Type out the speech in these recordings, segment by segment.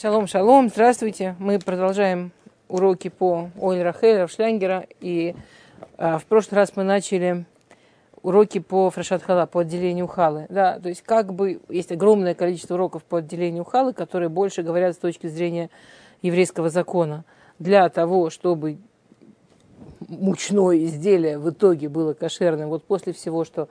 Шалом, шалом, здравствуйте. Мы продолжаем уроки по Оль Рахеля, Шлянгера. И а, в прошлый раз мы начали уроки по Фрашатхала, по отделению Халы. Да, то есть как бы есть огромное количество уроков по отделению Халы, которые больше говорят с точки зрения еврейского закона. Для того, чтобы мучное изделие в итоге было кошерным, вот после всего, что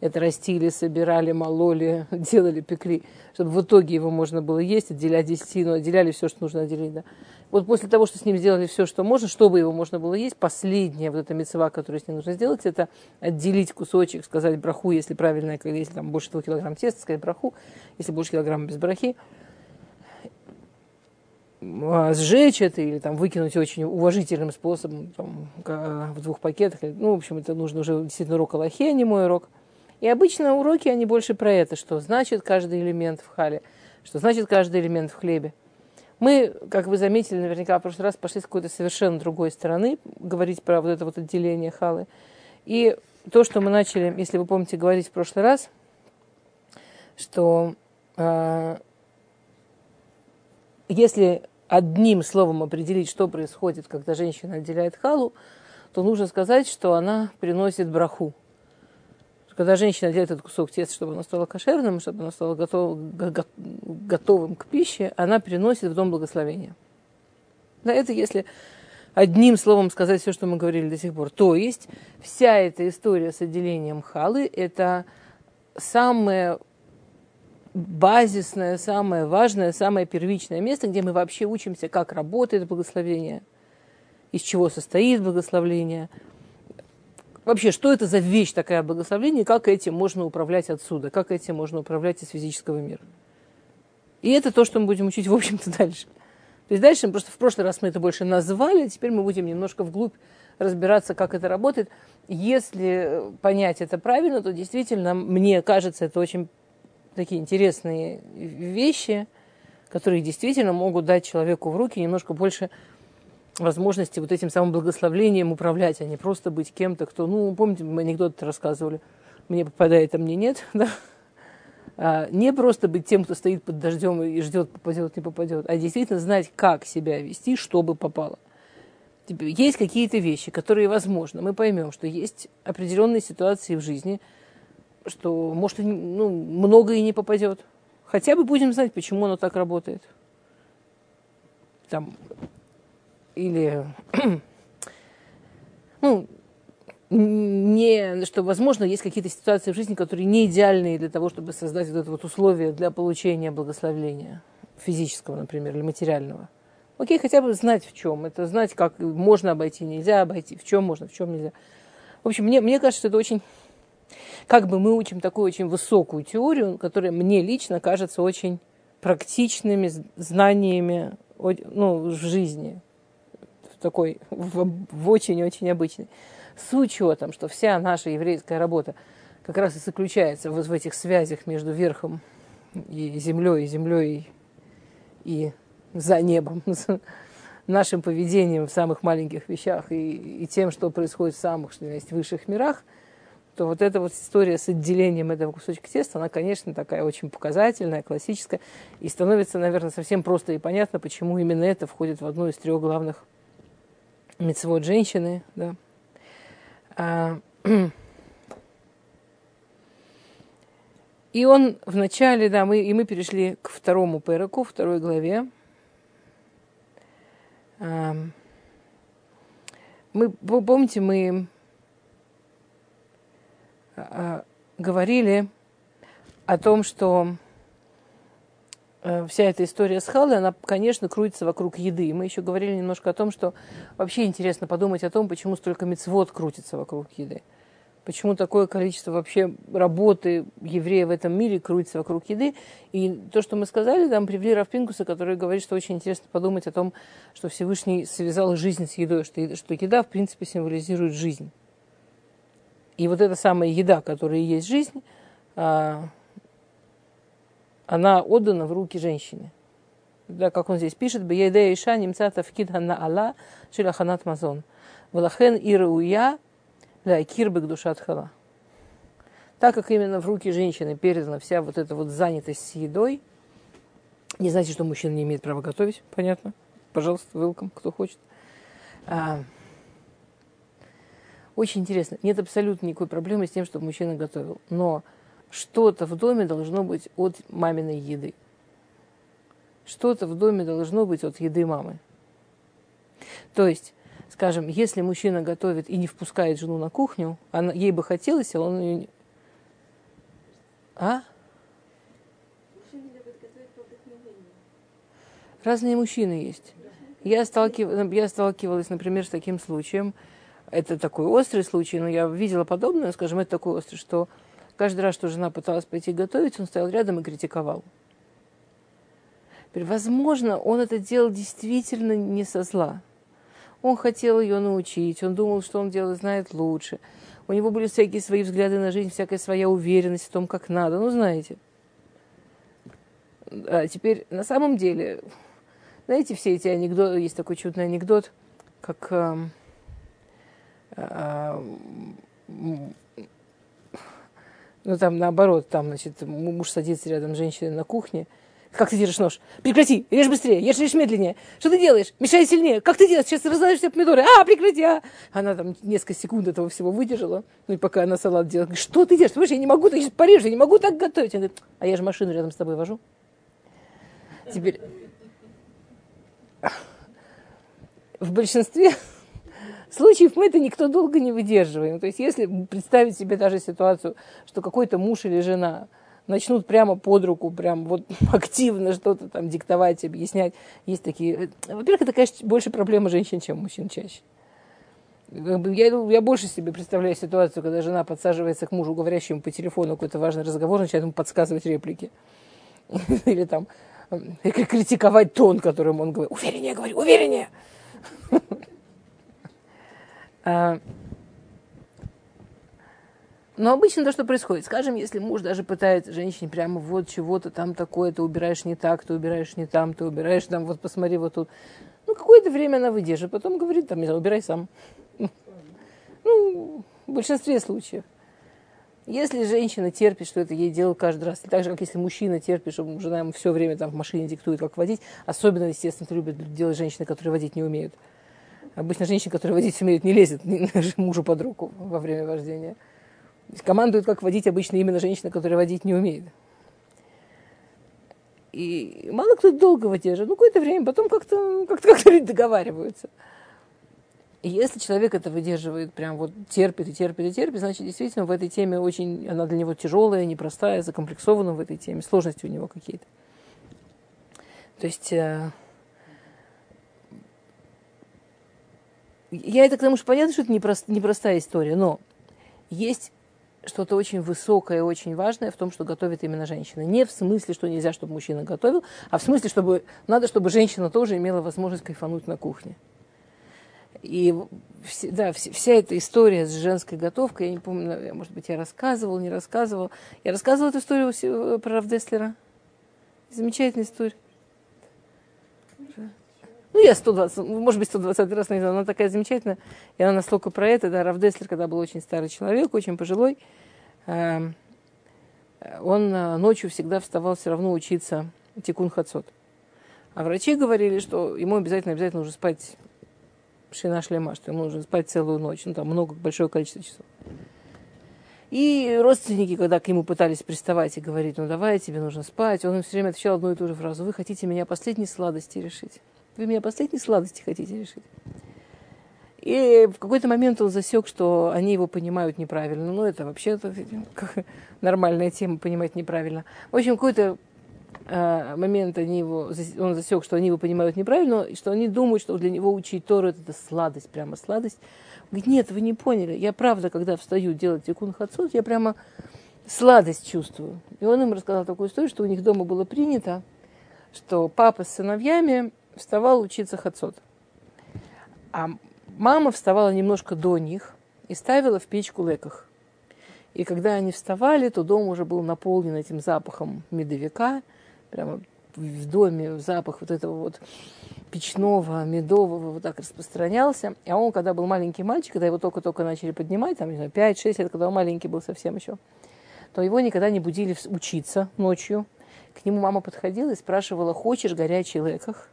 это растили, собирали, мололи, делали, пекли, чтобы в итоге его можно было есть, отделять десятину, отделяли все, что нужно отделить. Да. Вот после того, что с ним сделали все, что можно, чтобы его можно было есть, последняя вот эта мецва, которую с ним нужно сделать, это отделить кусочек, сказать браху, если правильно, если там больше двух килограмм теста, сказать браху, если больше килограмма без брахи, а, сжечь это или там выкинуть очень уважительным способом там, в двух пакетах. Ну, в общем, это нужно уже действительно урок Аллахи, а не мой урок. И обычно уроки, они больше про это, что значит каждый элемент в хале, что значит каждый элемент в хлебе. Мы, как вы заметили, наверняка в прошлый раз пошли с какой-то совершенно другой стороны говорить про вот это вот отделение халы. И то, что мы начали, если вы помните, говорить в прошлый раз, что э, если одним словом определить, что происходит, когда женщина отделяет халу, то нужно сказать, что она приносит браху когда женщина делает этот кусок теста, чтобы оно стало кошерным, чтобы оно стало готов, готовым к пище, она приносит в дом благословения. Да, это если одним словом сказать все, что мы говорили до сих пор. То есть вся эта история с отделением халы – это самое базисное, самое важное, самое первичное место, где мы вообще учимся, как работает благословение, из чего состоит благословение – вообще, что это за вещь такая благословение, как этим можно управлять отсюда, как этим можно управлять из физического мира. И это то, что мы будем учить, в общем-то, дальше. То есть дальше, просто в прошлый раз мы это больше назвали, теперь мы будем немножко вглубь разбираться, как это работает. Если понять это правильно, то действительно, мне кажется, это очень такие интересные вещи, которые действительно могут дать человеку в руки немножко больше возможности вот этим самым благословлением управлять, а не просто быть кем-то, кто, ну, помните, мы анекдоты рассказывали, мне попадает, а мне нет, да? А, не просто быть тем, кто стоит под дождем и ждет, попадет, не попадет, а действительно знать, как себя вести, чтобы попало. Типа, есть какие-то вещи, которые возможно. Мы поймем, что есть определенные ситуации в жизни, что, может, ну, много и не попадет. Хотя бы будем знать, почему оно так работает. Там, или ну, не, что, возможно, есть какие-то ситуации в жизни, которые не идеальные для того, чтобы создать вот это вот условие для получения благословления физического, например, или материального. Окей, хотя бы знать в чем. Это знать, как можно обойти, нельзя обойти, в чем можно, в чем нельзя. В общем, мне, мне кажется, это очень... Как бы мы учим такую очень высокую теорию, которая мне лично кажется очень практичными знаниями ну, в жизни такой, в, очень-очень обычный. С учетом, что вся наша еврейская работа как раз и заключается вот в этих связях между верхом и землей, и землей и за небом, нашим поведением в самых маленьких вещах и, и тем, что происходит в самых, что есть, высших мирах, то вот эта вот история с отделением этого кусочка теста, она, конечно, такая очень показательная, классическая, и становится, наверное, совсем просто и понятно, почему именно это входит в одну из трех главных мецвод женщины, да. А, и он вначале, да, мы, и мы перешли к второму переку, второй главе. А, мы, помните, мы а, говорили о том, что вся эта история с Халой, она, конечно, крутится вокруг еды. Мы еще говорили немножко о том, что вообще интересно подумать о том, почему столько мецвод крутится вокруг еды. Почему такое количество вообще работы еврея в этом мире крутится вокруг еды. И то, что мы сказали, там привели Равпинкуса, который говорит, что очень интересно подумать о том, что Всевышний связал жизнь с едой, что, что еда, в принципе, символизирует жизнь. И вот эта самая еда, которая и есть жизнь, а, она отдана в руки женщины. Да, как он здесь пишет, «Бееде иша немцата вкид на ала шилаханат мазон. Валахен ирауя ля кирбек душат хала». Так как именно в руки женщины передана вся вот эта вот занятость с едой, Не значит, что мужчина не имеет права готовить, понятно. Пожалуйста, welcome, кто хочет. А, очень интересно. Нет абсолютно никакой проблемы с тем, чтобы мужчина готовил. Но что-то в доме должно быть от маминой еды. Что-то в доме должно быть от еды мамы. То есть, скажем, если мужчина готовит и не впускает жену на кухню, она, ей бы хотелось, а он ее... А? Разные мужчины есть. Я, сталкив... я сталкивалась, например, с таким случаем. Это такой острый случай, но я видела подобное, скажем, это такой острый, что каждый раз, что жена пыталась пойти готовить, он стоял рядом и критиковал. Возможно, он это делал действительно не со зла. Он хотел ее научить, он думал, что он делает, знает лучше. У него были всякие свои взгляды на жизнь, всякая своя уверенность в том, как надо. Ну, знаете. А теперь, на самом деле, знаете, все эти анекдоты, есть такой чудный анекдот, как э, э, ну там наоборот, там, значит, муж садится рядом с женщиной на кухне, как ты держишь нож? Прекрати! Ешь быстрее! Ешь, ешь медленнее! Что ты делаешь? Мешай сильнее! Как ты делаешь? Сейчас разложишь все помидоры! А, прекрати! А! Она там несколько секунд этого всего выдержала. Ну и пока она салат делала. Что ты делаешь? Слушай, я не могу, ты сейчас порежешь, я не могу так готовить. Она говорит, а я же машину рядом с тобой вожу. Теперь... В большинстве случаев мы это никто долго не выдерживаем. То есть если представить себе даже ситуацию, что какой-то муж или жена начнут прямо под руку, прям вот активно что-то там диктовать, объяснять. Есть такие... Во-первых, это, конечно, больше проблема женщин, чем мужчин чаще. Я, я больше себе представляю ситуацию, когда жена подсаживается к мужу, говорящему по телефону какой-то важный разговор, начинает ему подсказывать реплики. Или там критиковать тон, которым он говорит. Увереннее, говорю, увереннее. А, но обычно то, что происходит, скажем, если муж даже пытается женщине прямо вот чего-то там такое, ты убираешь не так, ты убираешь не там, ты убираешь там, вот посмотри вот тут. Ну, какое-то время она выдержит, потом говорит, там, не знаю, убирай сам. Ну, в большинстве случаев. Если женщина терпит, что это ей делают каждый раз, так же, как если мужчина терпит, что жена ему все время там в машине диктует, как водить, особенно, естественно, это любят делать женщины, которые водить не умеют. Обычно женщины, которые водить умеют, не лезет мужу под руку во время вождения. Командует, как водить обычно именно женщина, которая водить не умеет. И мало кто долго выдерживает, ну, какое-то время, потом как-то, как-то, как-то договариваются. И если человек это выдерживает, прям вот терпит и терпит и терпит, значит, действительно в этой теме очень, она для него тяжелая, непростая, закомплексована в этой теме, сложности у него какие-то. То есть э, я это к тому, что понятно, что это непрост, непростая история, но есть что-то очень высокое, очень важное в том, что готовит именно женщина. Не в смысле, что нельзя, чтобы мужчина готовил, а в смысле, чтобы надо, чтобы женщина тоже имела возможность кайфануть на кухне. И да, вся эта история с женской готовкой, я не помню, может быть, я рассказывал, не рассказывал. Я рассказывала эту историю про Равдеслера. Замечательная история. Ну, я 120, может быть, 120 раз, не знаю, она такая замечательная. И она настолько про это, да, Равдеслер, когда был очень старый человек, очень пожилой, эм, он э, ночью всегда вставал все равно учиться тикун хацот. А врачи говорили, что ему обязательно, обязательно нужно спать шина шлема, что ему нужно спать целую ночь, ну, там много, большое количество часов. И родственники, когда к нему пытались приставать и говорить, ну давай, тебе нужно спать, он им все время отвечал одну и ту же фразу, вы хотите меня последние сладости решить. Вы меня последние сладости хотите решить? И в какой-то момент он засек, что они его понимают неправильно. Ну, это вообще нормальная тема, понимать неправильно. В общем, какой-то э, момент они его, он засек, что они его понимают неправильно, и что они думают, что для него учить Тору это, это сладость, прямо сладость. Говорит, нет, вы не поняли. Я правда, когда встаю делать тикун хацут, я прямо сладость чувствую. И он им рассказал такую историю, что у них дома было принято, что папа с сыновьями вставал учиться хацот. А мама вставала немножко до них и ставила в печку леках. И когда они вставали, то дом уже был наполнен этим запахом медовика. Прямо в доме запах вот этого вот печного, медового вот так распространялся. А он, когда был маленький мальчик, когда его только-только начали поднимать, там, не знаю, 5-6 лет, когда он маленький был совсем еще, то его никогда не будили учиться ночью. К нему мама подходила и спрашивала, хочешь горячий леках?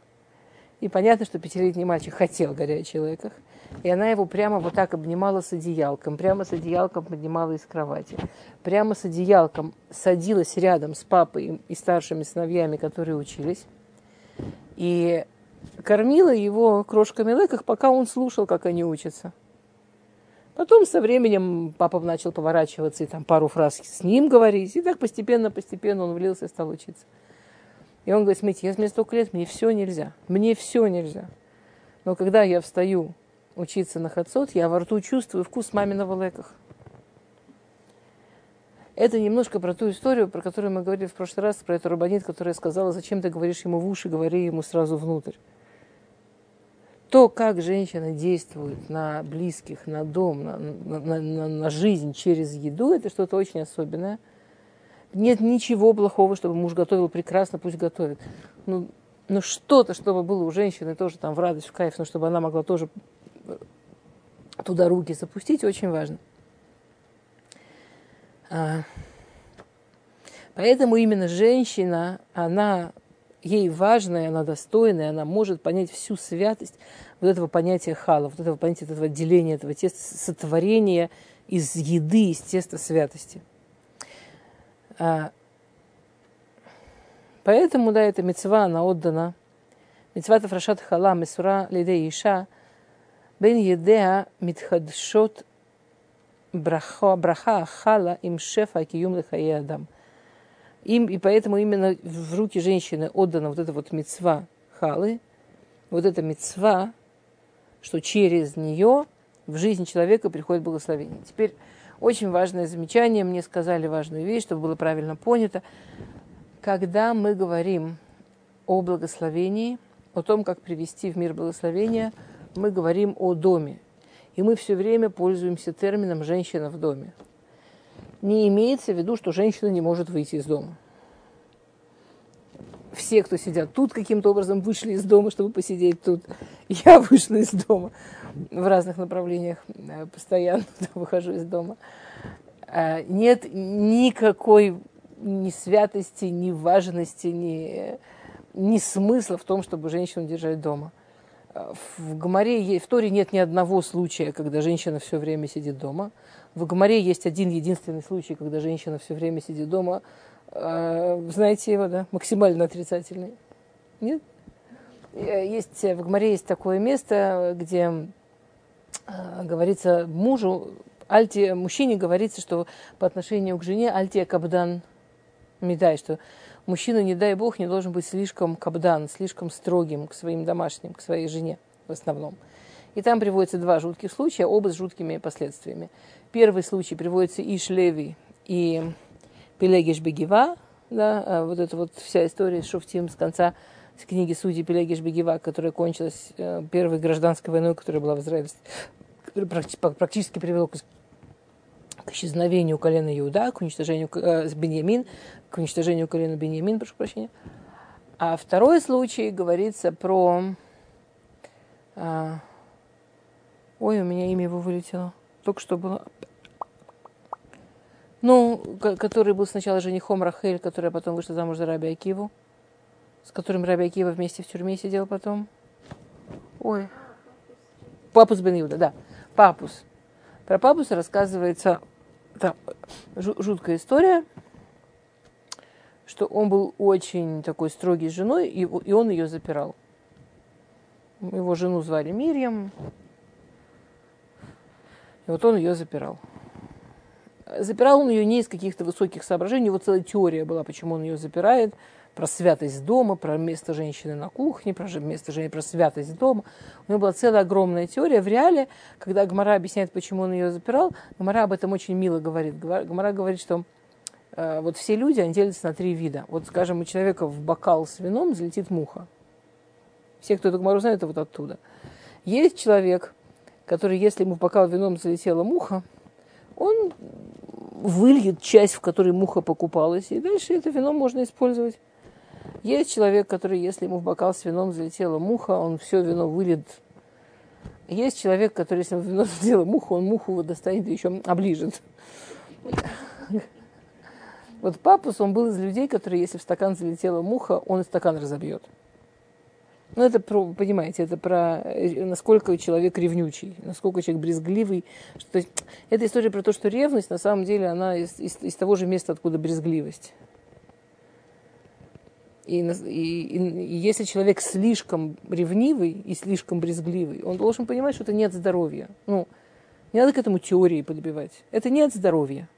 И понятно, что пятилетний мальчик хотел горячий леках. И она его прямо вот так обнимала с одеялком, прямо с одеялком поднимала из кровати, прямо с одеялком садилась рядом с папой и старшими сыновьями, которые учились, и кормила его крошками леках, пока он слушал, как они учатся. Потом со временем папа начал поворачиваться и там пару фраз с ним говорить. И так постепенно-постепенно он влился и стал учиться. И он говорит, смотрите, я мне столько лет, мне все нельзя. Мне все нельзя. Но когда я встаю учиться на хацот, я во рту чувствую вкус маминого леках. Это немножко про ту историю, про которую мы говорили в прошлый раз, про эту рабанит, которая сказала, зачем ты говоришь ему в уши, говори ему сразу внутрь то, как женщина действует на близких, на дом, на, на, на, на жизнь через еду, это что-то очень особенное. Нет ничего плохого, чтобы муж готовил прекрасно, пусть готовит. Ну, ну что-то, чтобы было у женщины тоже там в радость, в кайф, но чтобы она могла тоже э, туда руки запустить, очень важно. А, поэтому именно женщина, она ей важная, она достойная, она может понять всю святость вот этого понятия хала, вот этого понятия этого отделения, этого теста, сотворения из еды, из теста святости. А, поэтому, да, эта мецва, она отдана. Мецва тафрашат хала, месура лиде иша, бен едеа митхадшот браха, браха хала им шефа киюм лихае адам – им, и поэтому именно в руки женщины отдана вот эта вот мецва халы, вот эта мецва, что через нее в жизнь человека приходит благословение. Теперь очень важное замечание, мне сказали важную вещь, чтобы было правильно понято. Когда мы говорим о благословении, о том, как привести в мир благословения, мы говорим о доме. И мы все время пользуемся термином «женщина в доме» не имеется в виду, что женщина не может выйти из дома. Все, кто сидят тут, каким-то образом вышли из дома, чтобы посидеть тут. Я вышла из дома в разных направлениях, э, постоянно выхожу из дома. А, нет никакой ни святости, ни важности, ни, ни смысла в том, чтобы женщину держать дома. А, в Гамаре, в Торе нет ни одного случая, когда женщина все время сидит дома – в Гамаре есть один единственный случай, когда женщина все время сидит дома. А, знаете его, да? Максимально отрицательный. Нет? Э, есть, в Гамаре есть такое место, где говорится мужу, альти, мужчине говорится, что по отношению к жене альтия кабдан медай, что мужчина, не дай бог, не должен быть слишком кабдан, слишком строгим к своим домашним, к своей жене в основном. И там приводятся два жутких случая, оба с жуткими последствиями. Первый случай приводится Иш Леви и Пелегиш Бегива, да, а вот эта вот вся история с Шуфтим с конца с книги Судьи Пелегиш Бегива, которая кончилась э, первой гражданской войной, которая была в Израиле, практически привела к, к исчезновению колена Иуда, к уничтожению э, Беньямин, к уничтожению колена Беньямин, прошу прощения. А второй случай говорится про... А, ой, у меня имя его вылетело только что было. Ну, который был сначала женихом Рахель, которая потом вышла замуж за Раби Акиву, с которым Раби Акива вместе в тюрьме сидел потом. Ой. Папус бен Иуда, да. Папус. Про Папуса рассказывается там, жуткая история, что он был очень такой строгий с женой, и, и он ее запирал. Его жену звали Мирьям, и вот он ее запирал. Запирал он ее не из каких-то высоких соображений, него целая теория была, почему он ее запирает, про святость дома, про место женщины на кухне, про место женщины, про святость дома. У него была целая огромная теория. В реале, когда Гмара объясняет, почему он ее запирал, Гмара об этом очень мило говорит. Гмара говорит, что э, вот все люди, они делятся на три вида. Вот, скажем, у человека в бокал с вином залетит муха. Все, кто эту Гмару знает, это вот оттуда. Есть человек, который, если ему в бокал вином залетела муха, он выльет часть, в которой муха покупалась, и дальше это вино можно использовать. Есть человек, который, если ему в бокал с вином залетела муха, он все вино выльет. Есть человек, который, если ему в вино залетела муха, он муху вот достанет и еще оближет. Вот папус, он был из людей, которые, если в стакан залетела муха, он и стакан разобьет. Ну, это про, понимаете, это про э, насколько человек ревнючий, насколько человек брезгливый. Что, то есть, это история про то, что ревность, на самом деле, она из, из, из того же места, откуда брезгливость. И, и, и если человек слишком ревнивый и слишком брезгливый, он должен понимать, что это нет здоровья. Ну, не надо к этому теории подбивать. Это нет здоровья.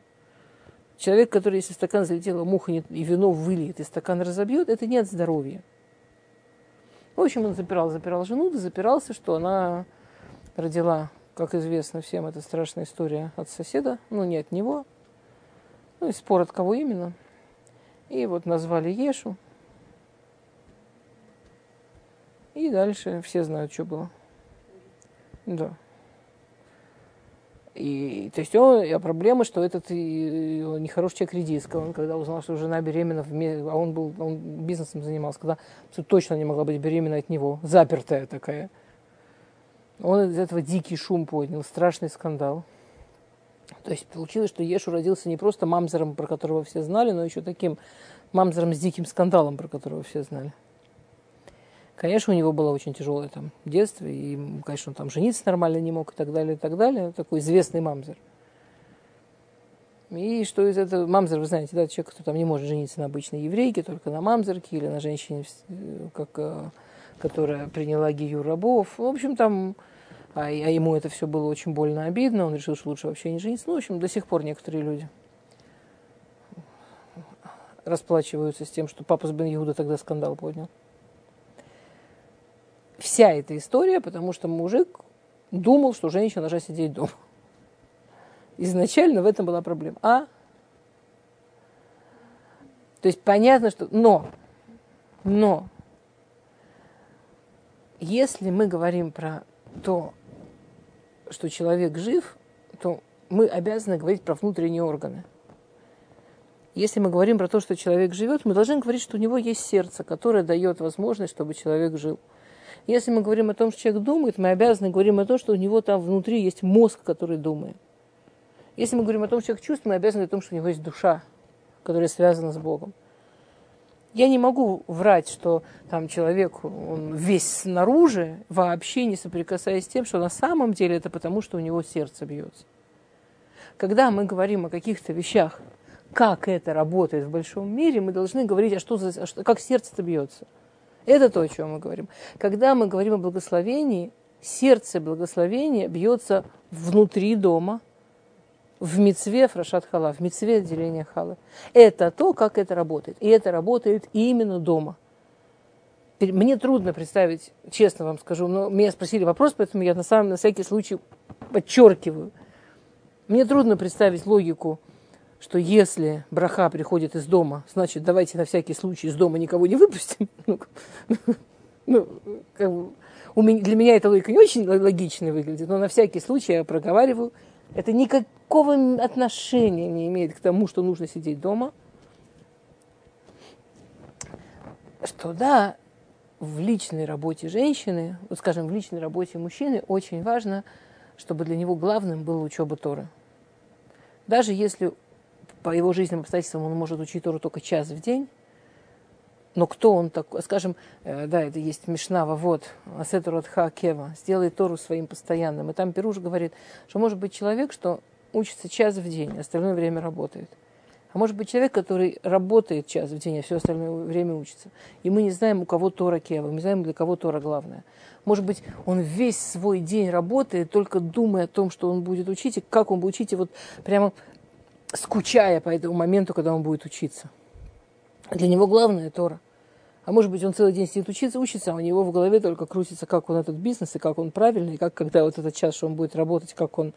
Человек, который, если стакан залетела муха и вино выльет, и стакан разобьет, это нет здоровья. В общем, он запирал, запирал жену, да запирался, что она родила, как известно всем, это страшная история от соседа, ну, не от него. Ну, и спор от кого именно. И вот назвали Ешу. И дальше все знают, что было. Да. И, то есть он, а проблема, что этот нехороший человек редиска, он когда узнал, что жена беременна, а он был, он бизнесом занимался, когда точно не могла быть беременна от него, запертая такая. Он из этого дикий шум поднял, страшный скандал. То есть получилось, что Ешу родился не просто мамзером, про которого все знали, но еще таким мамзером с диким скандалом, про которого все знали. Конечно, у него было очень тяжелое там детство, и, конечно, он там жениться нормально не мог и так далее, и так далее. Такой известный мамзер. И что из этого... Мамзер, вы знаете, да, человек, кто там не может жениться на обычной еврейке, только на мамзерке или на женщине, как, э, которая приняла гию рабов. В общем, там... А, а ему это все было очень больно обидно. Он решил, что лучше вообще не жениться. Ну, в общем, до сих пор некоторые люди расплачиваются с тем, что папа с Бен Иуда тогда скандал поднял вся эта история, потому что мужик думал, что женщина должна сидеть дома. Изначально в этом была проблема. А? То есть понятно, что... Но, но, если мы говорим про то, что человек жив, то мы обязаны говорить про внутренние органы. Если мы говорим про то, что человек живет, мы должны говорить, что у него есть сердце, которое дает возможность, чтобы человек жил. Если мы говорим о том, что человек думает, мы обязаны говорим о том, что у него там внутри есть мозг, который думает. Если мы говорим о том, что человек чувствует, мы обязаны о том, что у него есть душа, которая связана с Богом. Я не могу врать, что там человек, он весь снаружи, вообще не соприкасаясь с тем, что на самом деле это потому, что у него сердце бьется. Когда мы говорим о каких-то вещах, как это работает в большом мире, мы должны говорить, а что за, а как сердце-то бьется – это то, о чем мы говорим. Когда мы говорим о благословении, сердце благословения бьется внутри дома, в мецве фрашат хала, в мецве отделения хала. Это то, как это работает. И это работает именно дома. Мне трудно представить, честно вам скажу, но меня спросили вопрос, поэтому я на, самом, на всякий случай подчеркиваю. Мне трудно представить логику что если браха приходит из дома, значит, давайте на всякий случай из дома никого не выпустим. Ну, ну, как бы, у меня, для меня эта логика не очень логично выглядит, но на всякий случай я проговариваю. Это никакого отношения не имеет к тому, что нужно сидеть дома. Что да, в личной работе женщины, вот скажем, в личной работе мужчины очень важно, чтобы для него главным была учеба Торы. Даже если по его жизненным обстоятельствам он может учить Тору только час в день, но кто он такой? Скажем, э, да, это есть Мишнава, вот, Асетурат Кева, сделай Тору своим постоянным. И там Перуш говорит, что может быть человек, что учится час в день, остальное время работает. А может быть человек, который работает час в день, а все остальное время учится. И мы не знаем, у кого Тора Кева, мы не знаем, для кого Тора главное. Может быть, он весь свой день работает, только думая о том, что он будет учить, и как он будет учить, и вот прямо скучая по этому моменту, когда он будет учиться. Для него главное Тора. А может быть, он целый день сидит учиться, учится, а у него в голове только крутится, как он этот бизнес, и как он правильный, и как когда вот этот час, что он будет работать, как он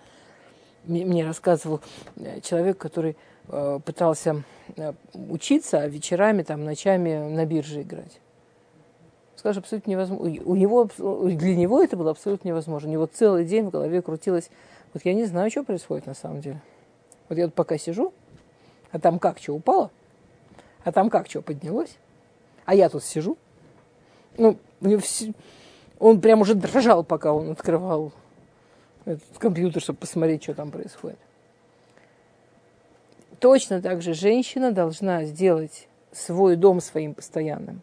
мне рассказывал э, человек, который э, пытался э, учиться, а вечерами, там, ночами на бирже играть. Скажешь, абсолютно невозможно. У него, для него это было абсолютно невозможно. У него целый день в голове крутилось. Вот я не знаю, что происходит на самом деле. Вот я тут пока сижу, а там как что упало, а там как что поднялось, а я тут сижу. Ну, он прям уже дрожал, пока он открывал этот компьютер, чтобы посмотреть, что там происходит. Точно так же женщина должна сделать свой дом своим постоянным.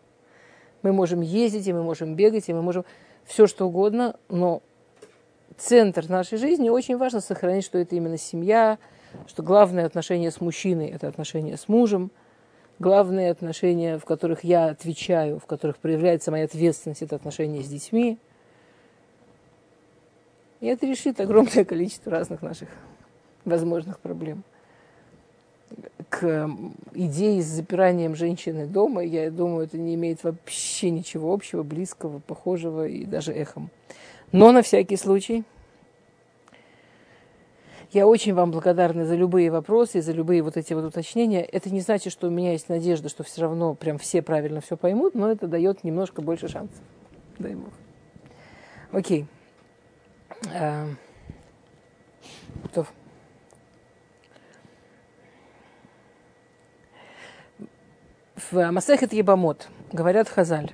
Мы можем ездить, и мы можем бегать, и мы можем все что угодно, но центр нашей жизни очень важно сохранить, что это именно семья, что главное отношение с мужчиной – это отношение с мужем, главные отношения, в которых я отвечаю, в которых проявляется моя ответственность, это отношения с детьми. И это решит огромное количество разных наших возможных проблем. К идее с запиранием женщины дома, я думаю, это не имеет вообще ничего общего, близкого, похожего и даже эхом. Но на всякий случай – я очень вам благодарна за любые вопросы, за любые вот эти вот уточнения. Это не значит, что у меня есть надежда, что все равно прям все правильно все поймут, но это дает немножко больше шансов. Дай Бог. Окей. А, В Масехет Ебамот говорят Хазаль.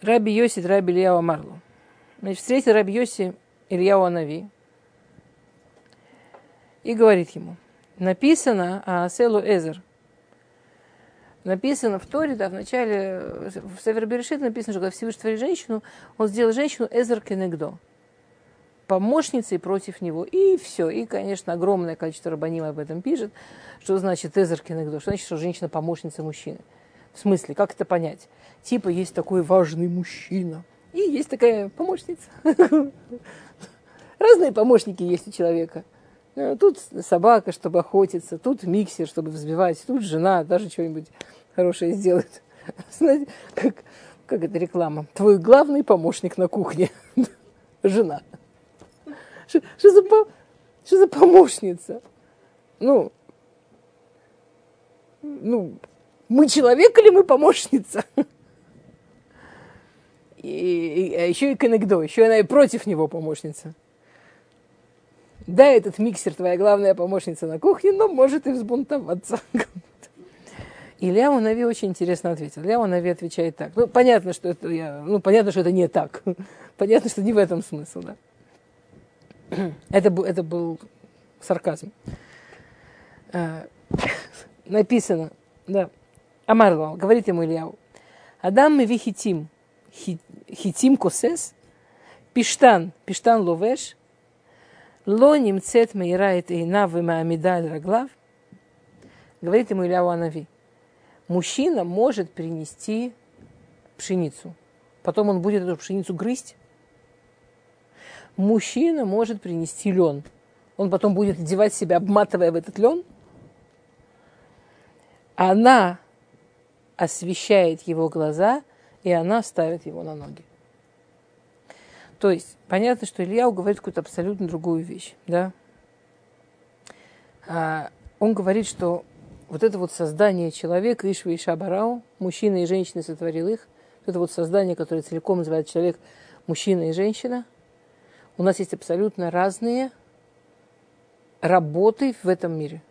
Раби Йоси, Раби Ильяу Амарлу. Значит, встретил Раби Йоси Илья Уанави и говорит ему, написано а Селу Эзер, написано в Торе, да, в начале, в Север написано, что когда Всевышний творит женщину, он сделал женщину Эзер Кенегдо, помощницей против него. И все. И, конечно, огромное количество рабаним об этом пишет, что значит Эзер Кенегдо, что значит, что женщина помощница мужчины. В смысле, как это понять? Типа есть такой важный мужчина, и есть такая помощница. Разные помощники есть у человека. Э, тут собака, чтобы охотиться, тут миксер, чтобы взбивать, тут жена даже что-нибудь хорошее сделает. Знаете, как, как это реклама? Твой главный помощник на кухне. Жена. Что, за, что за помощница? Ну, ну, мы человек или мы помощница? И, и, а еще и коннегдо, еще она и против него помощница. Да, этот миксер твоя главная помощница на кухне, но может и взбунтоваться. Илья Унави очень интересно ответил. Илья Унави отвечает так. Ну, понятно, что это я, ну, понятно, что это не так. понятно, что не в этом смысл, да. это, это был сарказм. А, написано, да. Амарло, говорит ему Ильяу. Адам мы вихитим, хитим косес, пиштан, пиштан ловеш, Ло немцет мейрает и маамидаль раглав. Говорит ему Илья Анави. Мужчина может принести пшеницу. Потом он будет эту пшеницу грызть. Мужчина может принести лен. Он потом будет одевать себя, обматывая в этот лен. Она освещает его глаза, и она ставит его на ноги. То есть понятно, что Илья говорит какую-то абсолютно другую вещь, да? А, он говорит, что вот это вот создание человека, Ишва и Шабарау, мужчина и женщина сотворил их, это вот создание, которое целиком называет человек мужчина и женщина, у нас есть абсолютно разные работы в этом мире.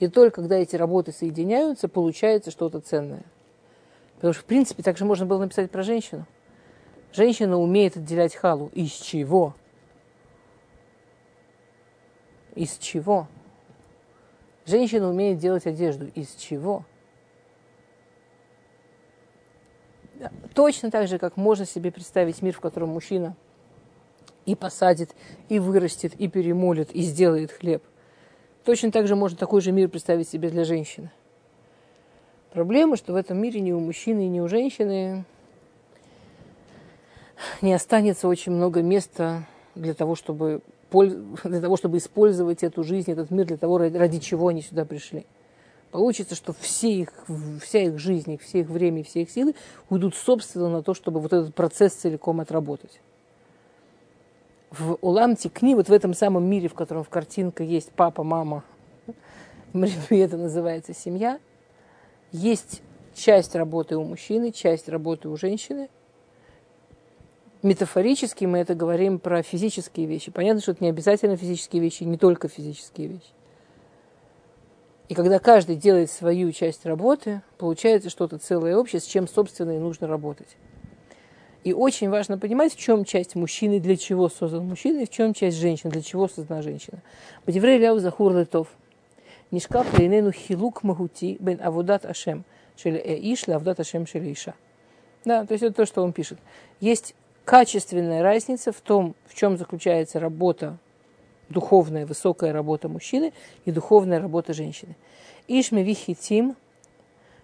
И только когда эти работы соединяются, получается что-то ценное. Потому что, в принципе, так же можно было написать про женщину. Женщина умеет отделять халу. Из чего? Из чего? Женщина умеет делать одежду. Из чего? Точно так же, как можно себе представить мир, в котором мужчина и посадит, и вырастет, и перемолит, и сделает хлеб. Точно так же можно такой же мир представить себе для женщины. Проблема, что в этом мире ни у мужчины, ни у женщины не останется очень много места для того, чтобы, для того, чтобы использовать эту жизнь, этот мир, для того, ради чего они сюда пришли. Получится, что все их, вся их жизнь, все их время, все их силы уйдут собственно на то, чтобы вот этот процесс целиком отработать. В Улам Тикни, вот в этом самом мире, в котором в картинка есть папа, мама, это называется семья, есть часть работы у мужчины, часть работы у женщины – метафорически мы это говорим про физические вещи. Понятно, что это не обязательно физические вещи, не только физические вещи. И когда каждый делает свою часть работы, получается что-то целое общее, с чем, собственно, и нужно работать. И очень важно понимать, в чем часть мужчины, для чего создан мужчина, и в чем часть женщины, для чего создана женщина. Бадеврей ляу захур летов. Нишкап лейнену хилук магути бен авудат ашем. Шели иш лавдат ашем шели иша. Да, то есть это то, что он пишет. Есть качественная разница в том, в чем заключается работа, духовная, высокая работа мужчины и духовная работа женщины. Ишме вихитим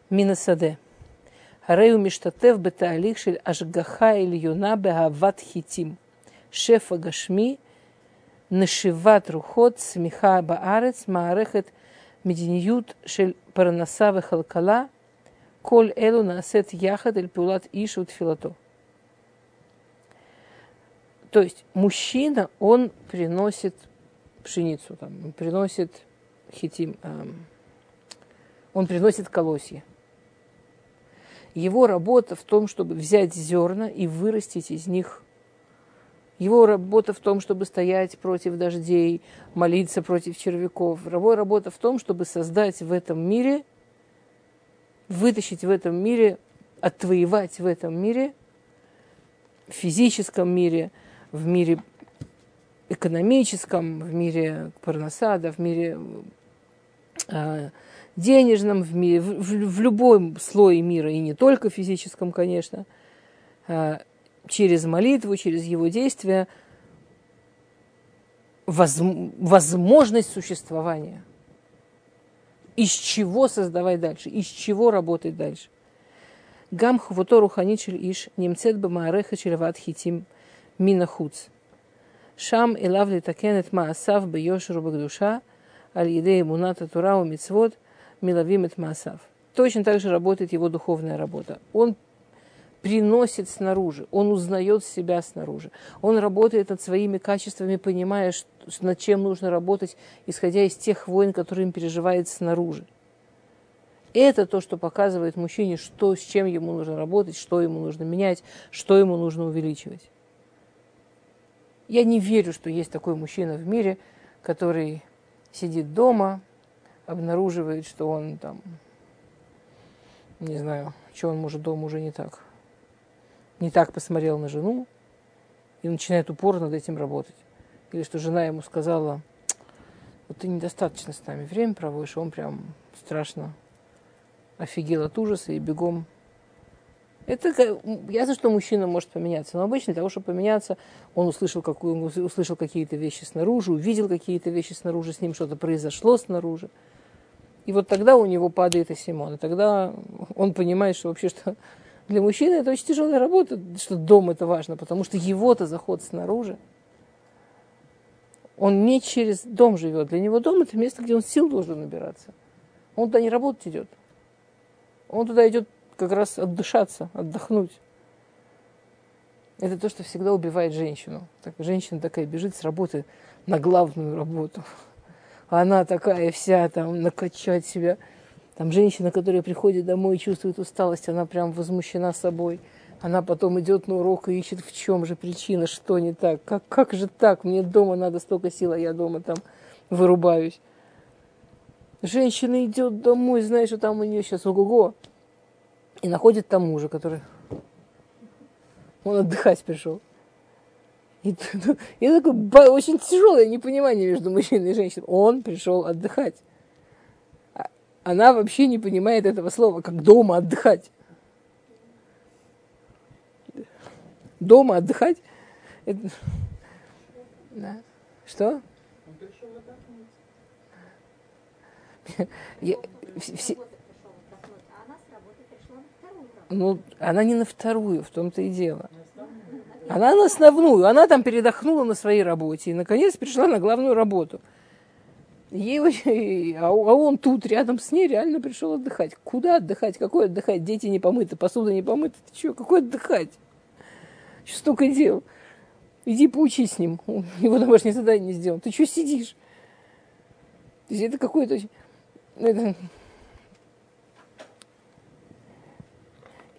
минасаде. הרי הוא משתתף בתהליך של השגחה עליונה באהבת חיטים, שפע גשמי, נשיבת רוחות, צמיחה בארץ, מערכת מדיניות של פרנסה וכלכלה, כל אלו נעשית יחד אל פעולת איש ותפילתו. То есть мужчина, он приносит пшеницу, там, он приносит хитим, эм, он приносит колосья. Его работа в том, чтобы взять зерна и вырастить из них. его работа в том, чтобы стоять против дождей, молиться против червяков. Его работа в том, чтобы создать в этом мире, вытащить в этом мире, отвоевать в этом мире, в физическом мире, в мире экономическом, в мире парносада, в мире а, денежном, в, мире, в, в любом слое мира, и не только физическом, конечно, а, через молитву, через его действия, воз, возможность существования. Из чего создавать дальше, из чего работать дальше. Гам хвото руханичель иш немцет бамаареха челеват хитим минахуц. Шам элав литакен маасав бьешеру багдуша, аль едея муната тура у мицвод – Милавимет Масав. Точно так же работает его духовная работа. Он приносит снаружи, он узнает себя снаружи. Он работает над своими качествами, понимая, что, над чем нужно работать, исходя из тех войн, которые им переживает снаружи. Это то, что показывает мужчине, что, с чем ему нужно работать, что ему нужно менять, что ему нужно увеличивать. Я не верю, что есть такой мужчина в мире, который сидит дома, обнаруживает, что он там, не знаю, что он может дома уже не так. Не так посмотрел на жену и начинает упорно над этим работать. Или что жена ему сказала, вот ты недостаточно с нами время проводишь, он прям страшно офигел от ужаса и бегом. Это ясно, что мужчина может поменяться, но обычно для того, чтобы поменяться, он услышал, какую, услышал какие-то вещи снаружи, увидел какие-то вещи снаружи, с ним что-то произошло снаружи. И вот тогда у него падает Асимон. И тогда он понимает, что вообще что для мужчины это очень тяжелая работа, что дом это важно, потому что его-то заход снаружи. Он не через дом живет. Для него дом это место, где он сил должен набираться. Он туда не работать идет. Он туда идет как раз отдышаться, отдохнуть. Это то, что всегда убивает женщину. Так, женщина такая бежит с работы на главную работу она такая вся там накачать себя. Там женщина, которая приходит домой и чувствует усталость, она прям возмущена собой. Она потом идет на урок и ищет, в чем же причина, что не так, как, как же так, мне дома надо столько сил, а я дома там вырубаюсь. Женщина идет домой, знаешь, что там у нее сейчас ого-го, и находит там мужа, который он отдыхать пришел. И, я такой, очень тяжелое непонимание между мужчиной и женщиной. Он пришел отдыхать. Она вообще не понимает этого слова, как дома отдыхать. Дома отдыхать? Это... Да. Что? Ну, она не на вторую, в том-то и дело. Она на основную, она там передохнула на своей работе и, наконец, пришла на главную работу. Ей, а он тут, рядом с ней, реально пришел отдыхать. Куда отдыхать? Какой отдыхать? Дети не помыты, посуда не помыта. Ты что, какой отдыхать? Что столько дел? Иди поучись с ним. Его домашнее задание не сделал. Ты что сидишь? То есть это какой-то... Это...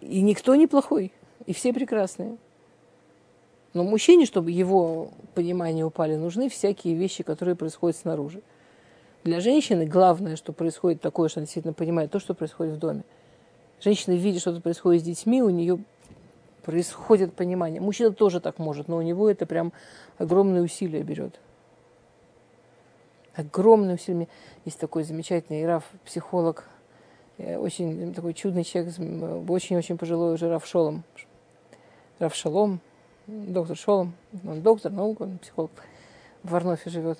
И никто не плохой. И все прекрасные. Но мужчине, чтобы его понимания упали, нужны всякие вещи, которые происходят снаружи. Для женщины главное, что происходит такое, что она действительно понимает то, что происходит в доме. Женщина видит, что-то происходит с детьми, у нее происходит понимание. Мужчина тоже так может, но у него это прям огромные усилия берет. Огромные усилия. Есть такой замечательный Раф, психолог, э, очень такой чудный человек, очень-очень пожилой уже Раф Шолом. Раф Шалом, доктор Шолом, он доктор наук, он психолог, в Варнофе живет.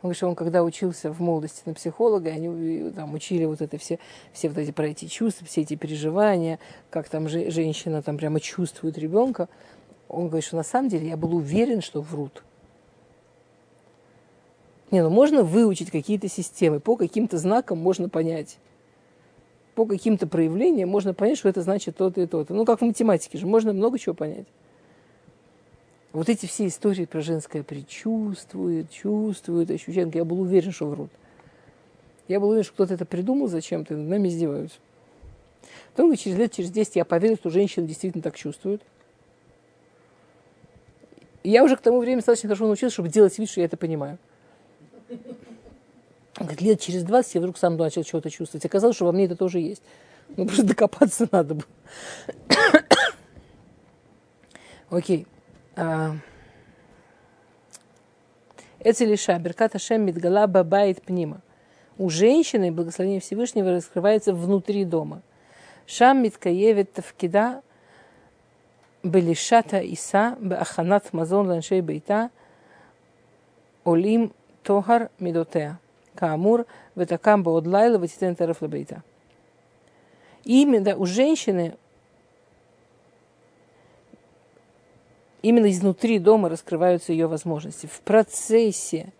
Он говорит, что он когда учился в молодости на психолога, они там учили вот это все, все вот эти про эти чувства, все эти переживания, как там же, женщина там прямо чувствует ребенка. Он говорит, что на самом деле я был уверен, что врут. Не, ну можно выучить какие-то системы, по каким-то знакам можно понять. По каким-то проявлениям можно понять, что это значит то-то и то-то. Ну, как в математике же, можно много чего понять. Вот эти все истории про женское предчувствует, чувствует, ощущает, я был уверен, что врут. Я был уверен, что кто-то это придумал зачем-то, над нами издеваются. Потом через лет, через 10 я поверил, что женщины действительно так чувствуют. И я уже к тому времени достаточно хорошо научился, чтобы делать вид, что я это понимаю. Говорит, лет через 20 я вдруг сам начал что-то чувствовать. Оказалось, что во мне это тоже есть. Ну, просто докопаться надо было. Окей. Эцелиша, Берката Шем Мидгала Бабайт Пнима. У женщины благословение Всевышнего раскрывается внутри дома. Шам Миткаевит Тавкида בלישתה עיסה בהכנת מזון לאנשי ביתה עולים טוהר מידותיה. כאמור ותקם בעוד לילה ותתן טרף לביתה. Именно у женщины именно изнутри дома раскрываются ее возможности. В процессе,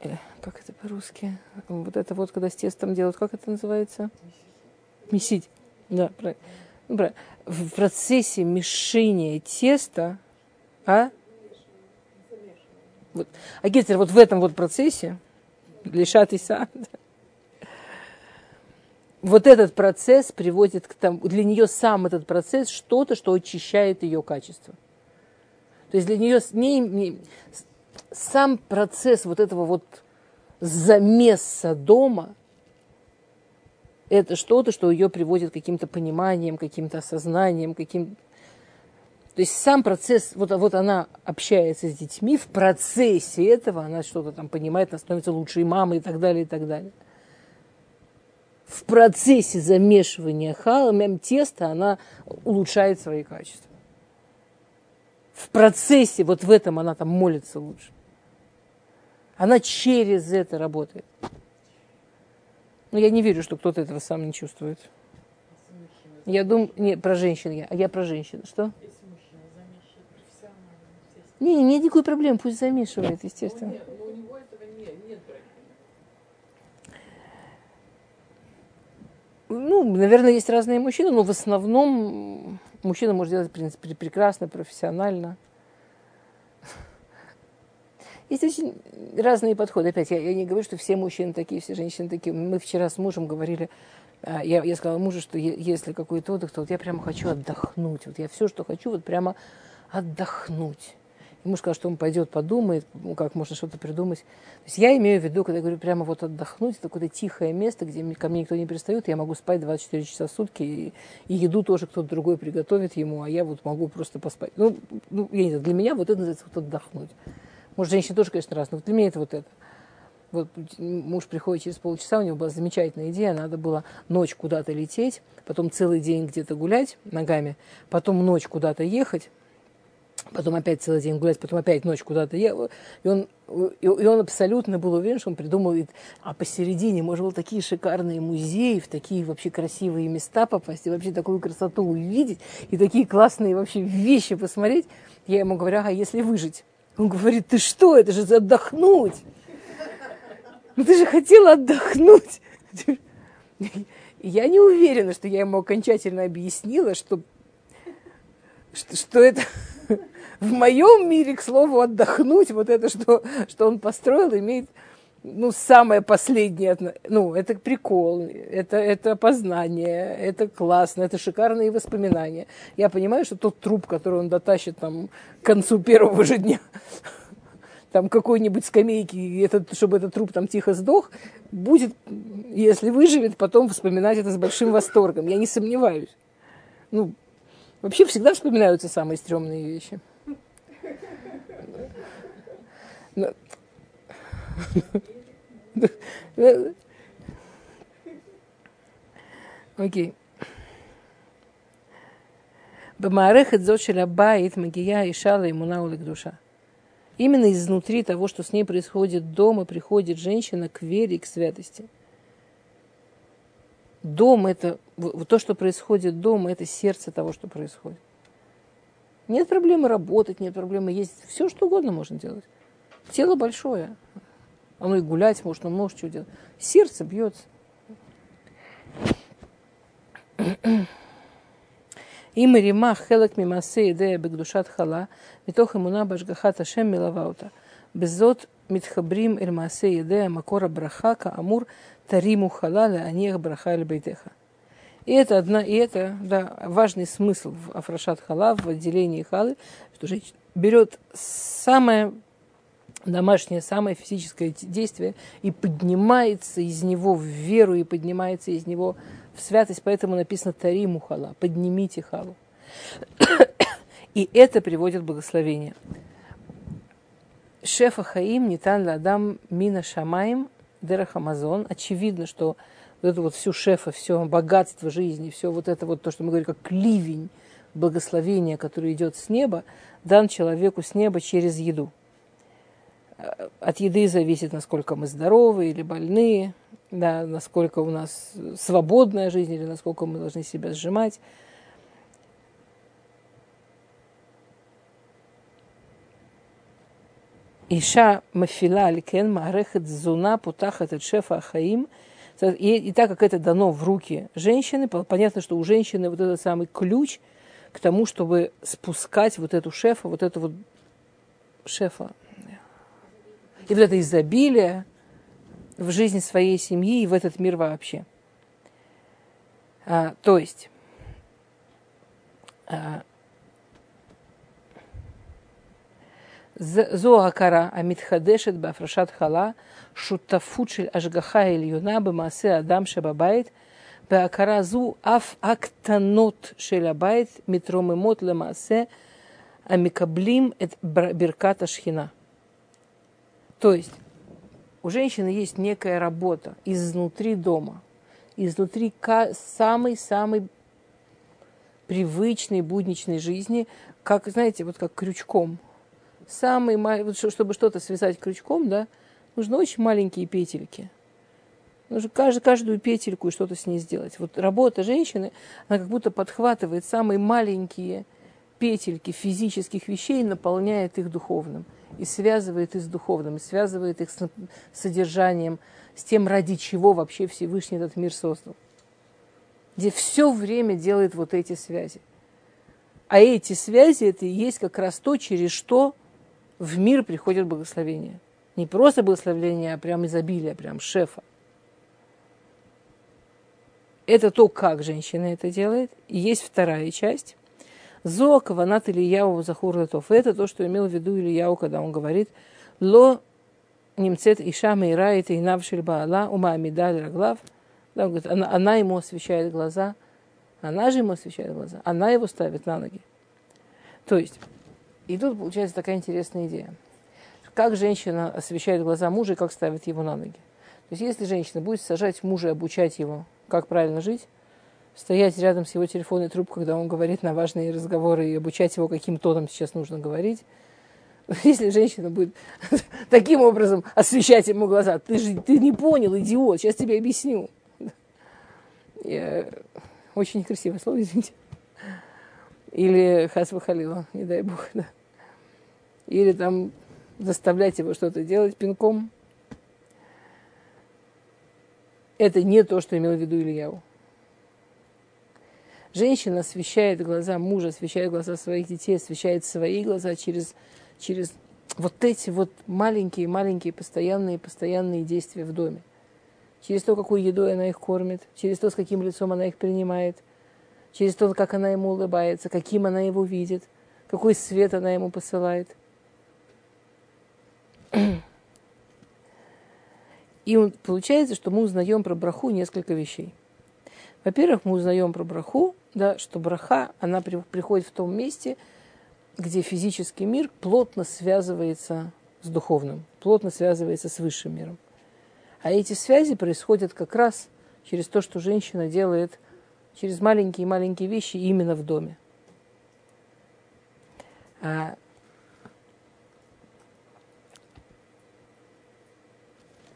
э, как это по-русски, вот это вот, когда с тестом делают, как это называется? Месить. Да, правильно. Ну. В процессе мешения теста, а? Вот. А Геттер вот в этом вот процессе, лишат Иса, вот этот процесс приводит к тому, для нее сам этот процесс что-то, что очищает ее качество. То есть для нее не, не, сам процесс вот этого вот замеса дома, это что-то, что ее приводит к каким-то пониманиям, каким-то осознанием, каким то есть сам процесс, вот, вот она общается с детьми, в процессе этого она что-то там понимает, она становится лучшей мамой и так далее, и так далее. В процессе замешивания хала, теста она улучшает свои качества в процессе, вот в этом она там молится лучше. Она через это работает. Но я не верю, что кто-то этого сам не чувствует. Я думаю, не про женщин я, а я про женщин. Что? Не, не, никакой проблемы, пусть замешивает, естественно. Ну, наверное, есть разные мужчины, но в основном Мужчина может делать, в принципе, прекрасно, профессионально. Есть очень разные подходы. Опять, я, я не говорю, что все мужчины такие, все женщины такие. Мы вчера с мужем говорили, а, я, я сказала мужу, что если какой-то отдых, то вот я прямо хочу отдохнуть. Вот я все, что хочу, вот прямо отдохнуть. Муж сказал, что он пойдет, подумает, как можно что-то придумать. То есть я имею в виду, когда я говорю прямо вот отдохнуть, это какое-то тихое место, где ко мне никто не пристает, я могу спать 24 часа в сутки, и, и еду тоже кто-то другой приготовит ему, а я вот могу просто поспать. Ну, ну я не знаю, для меня вот это называется вот отдохнуть. Может, женщины тоже, конечно, раз, но для меня это вот это. Вот муж приходит через полчаса, у него была замечательная идея, надо было ночь куда-то лететь, потом целый день где-то гулять ногами, потом ночь куда-то ехать, потом опять целый день гулять, потом опять ночь куда-то ехал. И он, и он абсолютно был уверен, что он придумывает, а посередине можно было такие шикарные музеи, в такие вообще красивые места попасть, и вообще такую красоту увидеть, и такие классные вообще вещи посмотреть. Я ему говорю, а если выжить? Он говорит, ты что, это же отдохнуть. Ну ты же хотела отдохнуть. Я не уверена, что я ему окончательно объяснила, что, что, что это в моем мире, к слову, отдохнуть, вот это, что, что он построил, имеет ну, самое последнее, ну, это прикол, это, это познание, это классно, это шикарные воспоминания. Я понимаю, что тот труп, который он дотащит там к концу первого же дня, там какой-нибудь скамейки, этот, чтобы этот труп там тихо сдох, будет, если выживет, потом вспоминать это с большим восторгом. Я не сомневаюсь. Ну, Вообще всегда вспоминаются самые стрёмные вещи. Бамарехет зошеля баит магия и шала и мунаулик душа. Именно изнутри того, что с ней происходит дома, приходит женщина к вере и к святости. Дом – это то, что происходит дома, это сердце того, что происходит. Нет проблемы работать, нет проблемы есть. Все, что угодно можно делать. Тело большое. Оно и гулять может, оно может что делать. Сердце бьется. אם מרימה חלק ממעשה ידיה בקדושת חלה, מתוך אמונה בהשגחת השם מלווה אותה. בזאת מתחברים אל מעשה ידיה מקור הברכה, כאמור, תרימו חלה להניח ברכה אל ביתך. И это, одна, и это да, важный смысл в Афрашат Хала, в отделении халы, что женщина берет самое домашнее, самое физическое действие и поднимается из него в веру, и поднимается из него в святость, поэтому написано Тариму хала, поднимите халу. И это приводит благословение. Шефа Хаим, Нитан Ладам, Мина Шамаем, Дерах Амазон. Очевидно, что вот это вот всю шефа, все богатство жизни, все вот это вот то, что мы говорим, как ливень благословения, который идет с неба, дан человеку с неба через еду. От еды зависит, насколько мы здоровы или больные, да, насколько у нас свободная жизнь или насколько мы должны себя сжимать. Иша мафила аликен маарехет зуна путахат от шефа ахаим. И, и так как это дано в руки женщины, понятно, что у женщины вот этот самый ключ к тому, чтобы спускать вот эту шефа, вот эту вот шефа и вот это изобилие в жизни своей семьи и в этот мир вообще. А, то есть, а, Зоакара Амитхадешет Бафрашат Хала Шутафучель Ашгаха Ильюна Бамасе Адам Шабабайт Баакара Зу Аф Актанот Шелябайт Митромемот Ламасе Амикаблим Эт Бирката Шхина. То есть, у женщины есть некая работа изнутри дома, изнутри самой-самой привычной будничной жизни, как, знаете, вот как крючком. Самый, вот, чтобы что-то связать крючком, да, нужны очень маленькие петельки. Нужно каждую, каждую петельку и что-то с ней сделать. Вот работа женщины, она как будто подхватывает самые маленькие петельки физических вещей, наполняет их духовным и связывает их с духовным, и связывает их с содержанием, с тем, ради чего вообще Всевышний этот мир создал. Где все время делает вот эти связи. А эти связи, это и есть как раз то, через что в мир приходит благословение. Не просто благословение, а прям изобилие, прям шефа. Это то, как женщина это делает. И есть вторая часть, Зоа каванат Ильяу захур латов. Это то, что имел в виду Ильяу, когда он говорит, ло немцет иша мейрает и навшиль баала ума амидаль раглав. Да, он говорит, она, она ему освещает глаза, она же ему освещает глаза, она его ставит на ноги. То есть, и тут получается такая интересная идея. Как женщина освещает глаза мужа и как ставит его на ноги. То есть, если женщина будет сажать мужа и обучать его, как правильно жить, стоять рядом с его телефонной трубкой, когда он говорит на важные разговоры и обучать его, каким тоном сейчас нужно говорить. Если женщина будет таким образом освещать ему глаза, ты же ты не понял, идиот, сейчас тебе объясню. Я... Очень некрасивое слово, извините. Или хасва халила, не дай бог, да. Или там заставлять его что-то делать пинком. Это не то, что имел в виду Ильяу. Женщина освещает глаза мужа, освещает глаза своих детей, освещает свои глаза через, через вот эти вот маленькие-маленькие постоянные постоянные действия в доме. Через то, какой едой она их кормит, через то, с каким лицом она их принимает, через то, как она ему улыбается, каким она его видит, какой свет она ему посылает. И получается, что мы узнаем про браху несколько вещей. Во-первых, мы узнаем про браху да, что браха, она при, приходит в том месте, где физический мир плотно связывается с духовным, плотно связывается с высшим миром. А эти связи происходят как раз через то, что женщина делает, через маленькие-маленькие вещи именно в доме. А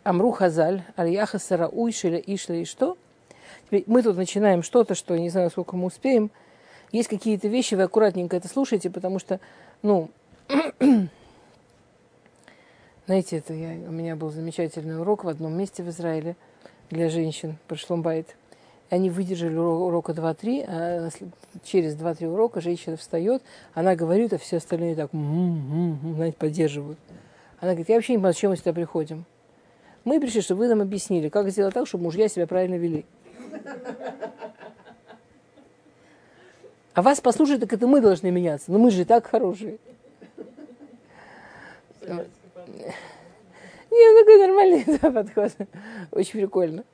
Амру Хазаль, Аль-Яха Сарауй, Шиля Ишля и что? Мы тут начинаем что-то, что не знаю, сколько мы успеем. Есть какие-то вещи, вы аккуратненько это слушайте, потому что, ну, знаете, это я, у меня был замечательный урок в одном месте в Израиле для женщин, про Шломбайт. Они выдержали урока 2-3, а через 2-3 урока женщина встает, она говорит, а все остальные так, знаете, поддерживают. Она говорит, я вообще не понимаю, зачем мы сюда приходим. Мы пришли, чтобы вы нам объяснили, как сделать так, чтобы мужья себя правильно вели. А вас послушать, так это мы должны меняться. Но мы же и так хорошие. Не, такой нормальный да, подход. Очень прикольно.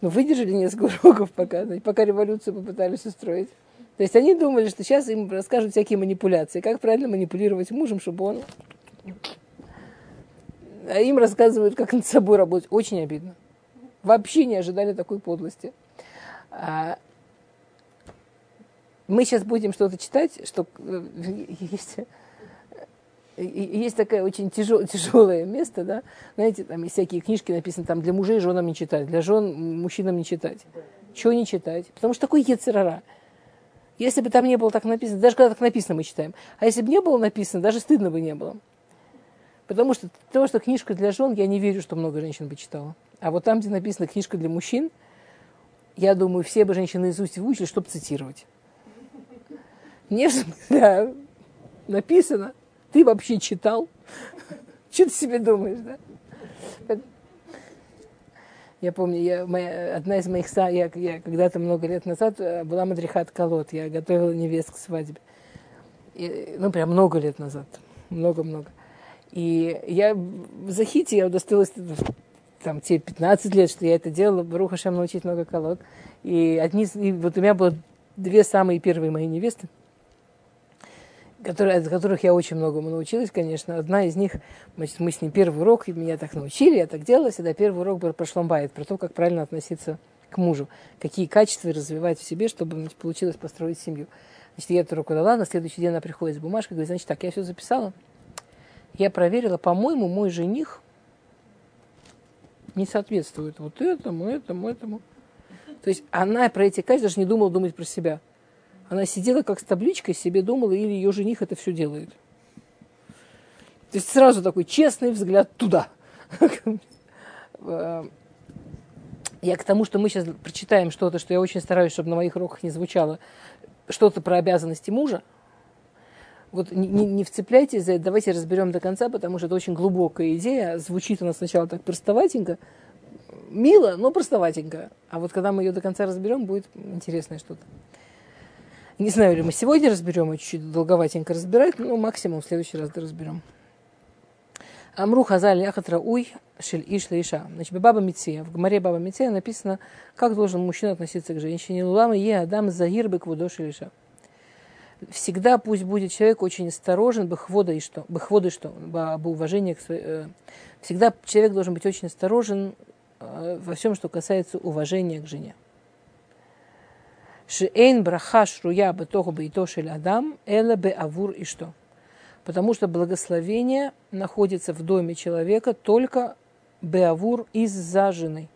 Но выдержали несколько уроков пока, пока революцию попытались устроить. То есть они думали, что сейчас им расскажут всякие манипуляции, как правильно манипулировать мужем, чтобы он а им рассказывают, как над собой работать. Очень обидно. Вообще не ожидали такой подлости. А мы сейчас будем что-то читать, что э, есть, есть такое очень тяжел, тяжелое место, да, знаете, там есть всякие книжки написаны, там для мужей женам не читать, для жен мужчинам не читать. Чего не читать? Потому что такой ецерара. Если бы там не было так написано, даже когда так написано, мы читаем. А если бы не было написано, даже стыдно бы не было. Потому что то, что книжка для жен, я не верю, что много женщин бы читала. А вот там, где написана книжка для мужчин, я думаю, все бы женщины наизусть выучили, чтобы цитировать. Не, да, написано. Ты вообще читал? Что ты себе думаешь, да? Я помню, я, моя, одна из моих са, я, я когда-то много лет назад э, была мадрихат колод, я готовила невест к свадьбе. И, ну, прям много лет назад. Много-много. И я в Захите, я удостоилась там те 15 лет, что я это делала, Баруха Шам научить много колод. И, одни, и вот у меня было две самые первые мои невесты, которые, от которых я очень многому научилась, конечно. Одна из них, значит, мы с ней первый урок, и меня так научили, я так делала всегда. Первый урок был про шломбайт, про то, как правильно относиться к мужу, какие качества развивать в себе, чтобы значит, получилось построить семью. Значит, я эту руку дала, на следующий день она приходит с бумажкой, говорит, значит, так, я все записала, я проверила, по-моему, мой жених не соответствует вот этому, этому, этому. То есть она про эти качества даже не думала думать про себя. Она сидела как с табличкой, себе думала, или ее жених это все делает. То есть сразу такой честный взгляд туда. Я к тому, что мы сейчас прочитаем что-то, что я очень стараюсь, чтобы на моих уроках не звучало, что-то про обязанности мужа, вот не, не вцепляйтесь за это, давайте разберем до конца, потому что это очень глубокая идея. Звучит она сначала так простоватенько, мило, но простоватенько. А вот когда мы ее до конца разберем, будет интересное что-то. Не знаю, ли мы сегодня разберем, и чуть-чуть долговатенько разбирать, но максимум в следующий раз разберем. Амру хазаль яхатра уй шель иш иша. Значит, баба Митсия. В Гмаре баба Митсия написано, как должен мужчина относиться к женщине. Лулама е адам загир бы квудо иша всегда пусть будет человек очень осторожен, бахвода и что, бахвода и что, об уважении к своей, э, всегда человек должен быть очень осторожен э, во всем, что касается уважения к жене. Шиэйн браха шруя бетоху бейтошель адам, эла бе авур и что. Потому что благословение находится в доме человека только беавур из-за жены.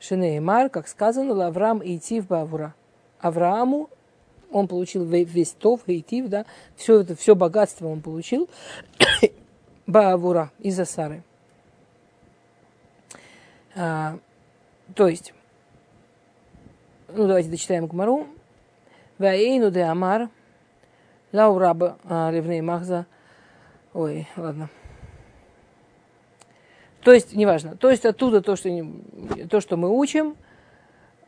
Шинеймар, как сказано, Лаврам и Тив Бавура. Аврааму он получил весь тов, гейтив, да, все это, все богатство он получил, Баавура из-за Сары. А, то есть, ну давайте дочитаем Гмару. Ваэйну де Амар, Лаураба Левней Махза. Ой, ладно. То есть, неважно. То есть оттуда то, что, то, что мы учим,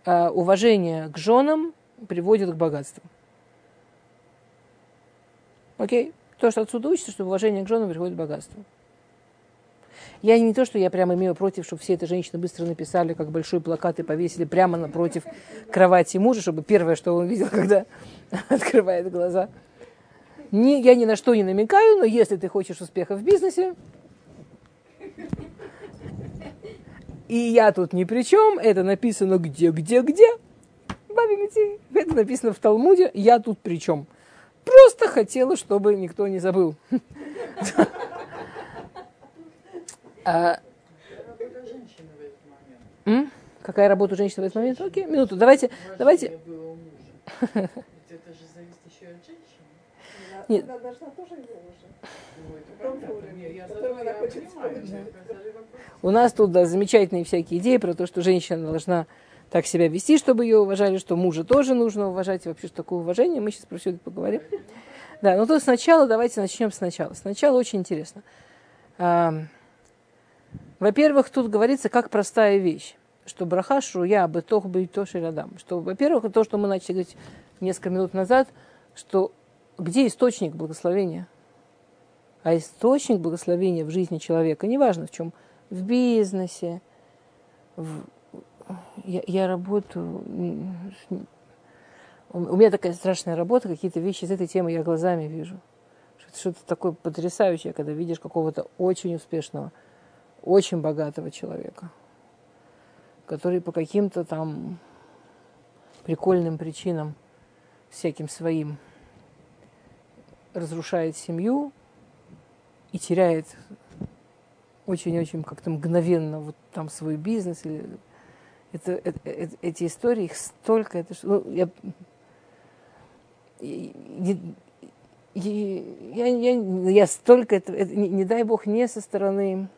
а, уважение к женам приводит к богатству. Окей? То, что отсюда учится, что уважение к женам приходит к богатству. Я не то, что я прямо имею против, чтобы все эти женщины быстро написали, как большой плакат и повесили прямо напротив кровати мужа, чтобы первое, что он видел, когда открывает глаза. Не, я ни на что не намекаю, но если ты хочешь успеха в бизнесе, и я тут ни при чем, это написано где, где, где, Бабимити, это написано в Талмуде, я тут при чем. Просто хотела, чтобы никто не забыл. А, Какая работа у женщины в этот момент? Окей, минуту. Давайте, давайте. Это же зависит еще от женщины. Нет. Тоже у нас тут да, замечательные всякие идеи про то, что женщина должна так себя вести, чтобы ее уважали, что мужа тоже нужно уважать. И вообще, что такое уважение, мы сейчас про все это поговорим. Да, но то сначала, давайте начнем сначала. Сначала очень интересно. Во-первых, тут говорится как простая вещь, что браха шруя бытох быть тоши рядом. Что, во-первых, то, что мы начали говорить несколько минут назад, что где источник благословения? А источник благословения в жизни человека, неважно в чем, в бизнесе, в... Я, я работаю, у меня такая страшная работа, какие-то вещи из этой темы я глазами вижу. Что-то такое потрясающее, когда видишь какого-то очень успешного, очень богатого человека, который по каким-то там прикольным причинам, всяким своим, разрушает семью и теряет очень-очень как-то мгновенно вот там свой бизнес. Или... Это, это, это, эти истории, их столько, это, ну, я, я, я, я, я столько, это, это, не, не дай бог, не со стороны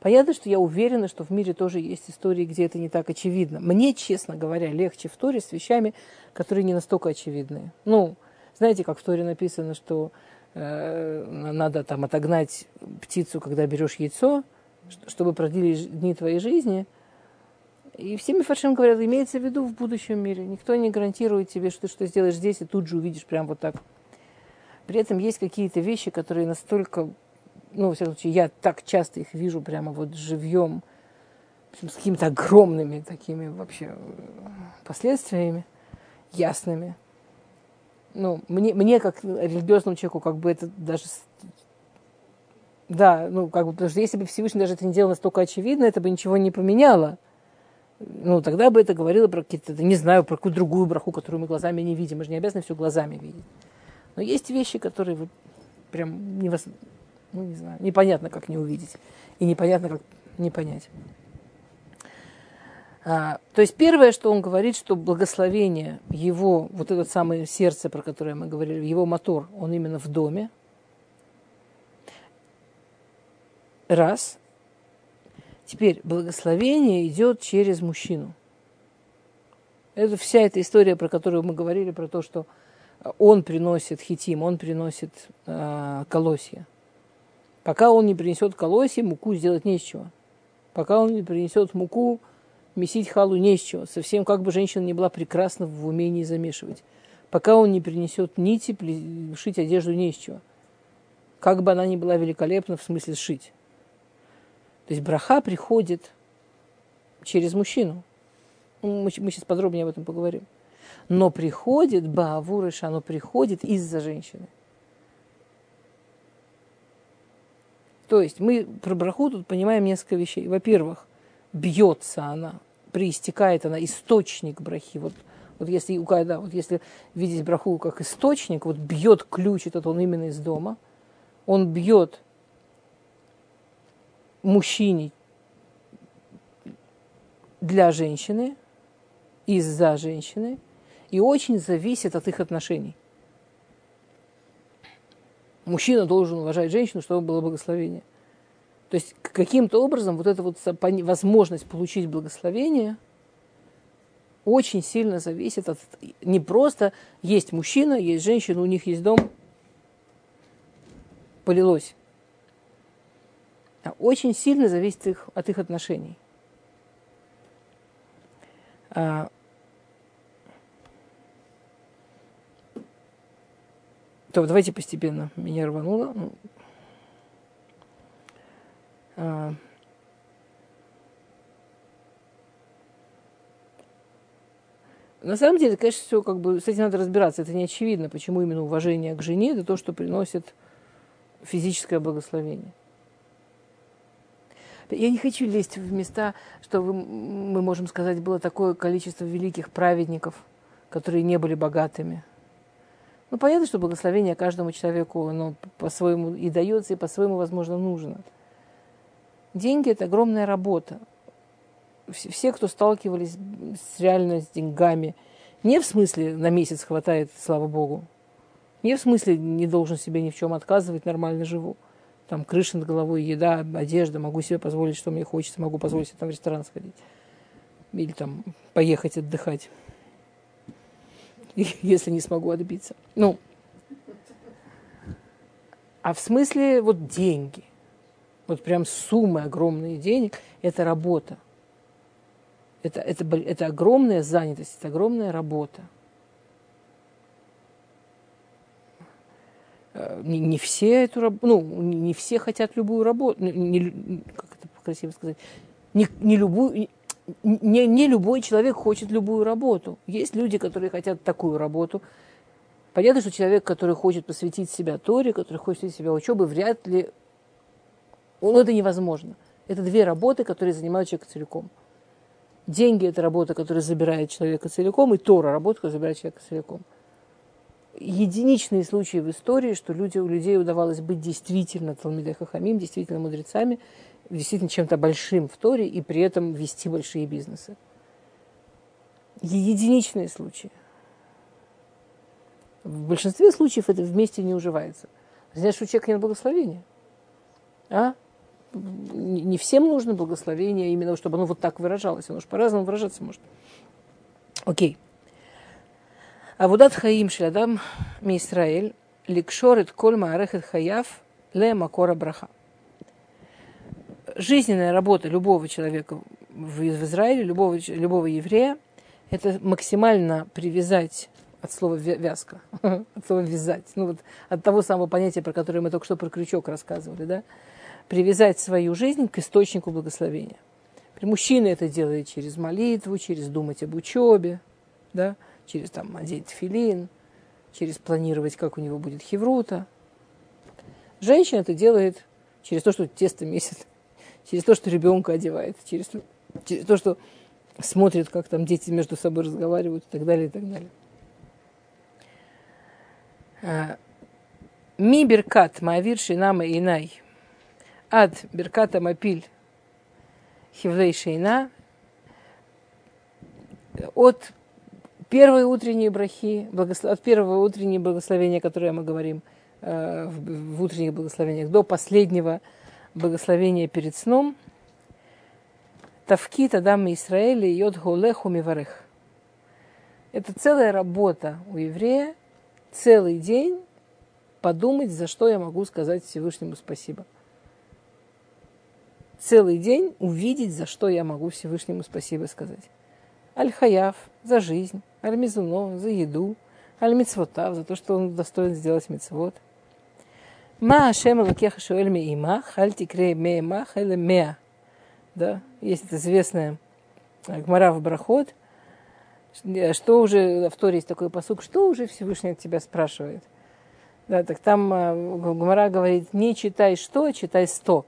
Понятно, что я уверена, что в мире тоже есть истории, где это не так очевидно. Мне, честно говоря, легче в Торе с вещами, которые не настолько очевидные. Ну, знаете, как в Торе написано, что э, надо там отогнать птицу, когда берешь яйцо, чтобы продлились дни твоей жизни. И все мифаршим говорят, имеется в виду в будущем мире. Никто не гарантирует тебе, что ты что сделаешь здесь, и тут же увидишь прям вот так. При этом есть какие-то вещи, которые настолько ну, во всяком случае, я так часто их вижу прямо вот живьем, с какими-то огромными такими вообще э, последствиями, ясными. Ну, мне, мне как религиозному человеку, как бы это даже... Да, ну, как бы, потому что если бы Всевышний даже это не делал настолько очевидно, это бы ничего не поменяло. Ну, тогда бы это говорило про какие-то, не знаю, про какую-то другую браху, которую мы глазами не видим. Мы же не обязаны все глазами видеть. Но есть вещи, которые вот прям невозможно ну, не знаю, непонятно, как не увидеть. И непонятно, как не понять. А, то есть первое, что он говорит, что благословение его, вот это самое сердце, про которое мы говорили, его мотор, он именно в доме. Раз. Теперь благословение идет через мужчину. Это вся эта история, про которую мы говорили, про то, что он приносит хитим, он приносит э, колосья. Пока он не принесет колосья, муку сделать не с чего. Пока он не принесет муку, месить халу не с чего. Совсем как бы женщина не была прекрасна в умении замешивать. Пока он не принесет нити, шить одежду не с чего. Как бы она ни была великолепна в смысле сшить. То есть браха приходит через мужчину. Ну, мы, мы сейчас подробнее об этом поговорим. Но приходит Баавурыш, оно приходит из-за женщины. То есть мы про браху тут понимаем несколько вещей. Во-первых, бьется она, приистекает она, источник брахи. Вот, вот если, да, вот если видеть браху как источник, вот бьет ключ этот, он именно из дома, он бьет мужчине для женщины, из-за женщины, и очень зависит от их отношений мужчина должен уважать женщину, чтобы было благословение. То есть каким-то образом вот эта вот возможность получить благословение очень сильно зависит от... Не просто есть мужчина, есть женщина, у них есть дом, полилось. А очень сильно зависит их, от их отношений. А, То давайте постепенно. Меня рвануло. Ну. А, На самом деле, конечно, все как бы с этим надо разбираться. Это не очевидно, почему именно уважение к жене это то, что приносит физическое благословение. Я не хочу лезть в места, что мы можем сказать, было такое количество великих праведников, которые не были богатыми. Ну, понятно, что благословение каждому человеку оно по-своему и дается, и по-своему, возможно, нужно. Деньги – это огромная работа. Все, кто сталкивались с реально с деньгами, не в смысле на месяц хватает, слава богу, не в смысле не должен себе ни в чем отказывать, нормально живу – там крыша над головой, еда, одежда, могу себе позволить, что мне хочется, могу позволить себе там в ресторан сходить. Или там поехать отдыхать, если не смогу отбиться. Ну, а в смысле вот деньги, вот прям суммы огромные денег, это работа. Это, это, это огромная занятость, это огромная работа. Не, не все эту работу, ну, не все хотят любую работу, не, как это красиво сказать, не, не любую, не, не любой человек хочет любую работу. Есть люди, которые хотят такую работу. Понятно, что человек, который хочет посвятить себя Торе, который хочет посвятить себя учебе, вряд ли... Ну, это невозможно. Это две работы, которые занимают человека целиком. Деньги – это работа, которая забирает человека целиком, и Тора – работа, которая забирает человека целиком единичные случаи в истории, что люди, у людей удавалось быть действительно Талмидей Хахамим, действительно мудрецами, действительно чем-то большим в Торе и при этом вести большие бизнесы. Единичные случаи. В большинстве случаев это вместе не уживается. Значит, у человека нет благословения. А? Не всем нужно благословение, именно чтобы оно вот так выражалось. Оно же по-разному выражаться может. Окей. עבודת חיים של אדם מישראל לקשור את כל מערכת חייו למקור הברכה. Жизненная работа любого человека в, в Израиле, любого, любого еврея, это максимально привязать от слова вязка, от слова вязать, ну вот от того самого понятия, про которое мы только что про крючок рассказывали, да, привязать свою жизнь к источнику благословения. Мужчина это делает через молитву, через думать об учебе, да, через там одеть филин, через планировать, как у него будет хеврута. Женщина это делает через то, что тесто месяц, через то, что ребенка одевает, через, через то, что смотрит, как там дети между собой разговаривают и так далее, и так далее. А, Ми беркат маавир шинама инай. Ад берката мапиль хивлей шейна. От первые утренние брахи, благослов... от первого утреннего благословения, которое мы говорим э, в, в утренних благословениях, до последнего благословения перед сном, Тавкит Адам Израиля йод голеху миварех. Это целая работа у еврея, целый день подумать, за что я могу сказать Всевышнему спасибо. Целый день увидеть, за что я могу Всевышнему спасибо сказать. Аль-Хаяв за жизнь, Аль-Мизуно за еду, Аль-Мицвотав за то, что он достоин сделать мицвод. Ма Ашем Лакеха Шуэль Меимах, Аль Тикрей Меимах, или Меа. Да, есть это известное Гмара в Брахот, что уже, в Торе есть такой посук, что уже Всевышний от тебя спрашивает. Да, так там э, Гмара говорит, не читай что, читай сто.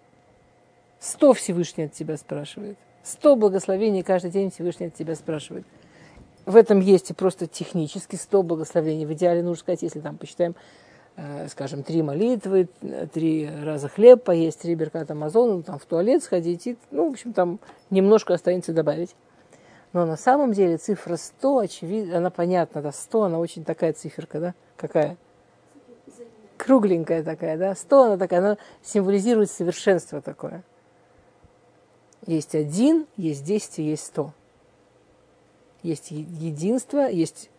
Сто Всевышний от тебя спрашивает. Сто благословений каждый день Всевышний от тебя спрашивает. В этом есть и просто технически сто благословений. В идеале нужно сказать, если там посчитаем, э, скажем, три молитвы, три раза хлеб поесть, три беркат Амазона, ну, там в туалет сходить, и, ну, в общем, там немножко останется добавить. Но на самом деле цифра 100, очевидно, она понятна, да, 100, она очень такая циферка, да, какая? Кругленькая такая, да, 100, она такая, она символизирует совершенство такое. Есть один, есть десять и есть сто. Есть единство, есть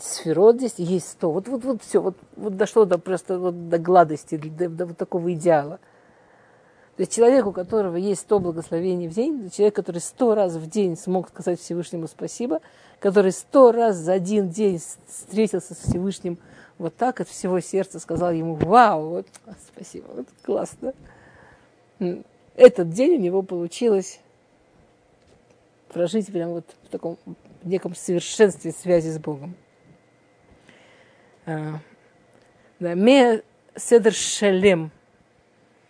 сферот здесь, есть сто. Вот, вот, вот все, вот, вот дошло до просто вот до гладости, до, до вот такого идеала. То есть человек, у которого есть сто благословений в день, человек, который сто раз в день смог сказать Всевышнему спасибо, который сто раз за один день встретился с Всевышним вот так от всего сердца, сказал ему, вау, вот, спасибо, вот классно. этот день у него получилось прожить прямо вот в таком неком совершенстве связи с Богом. А, ме седр шалем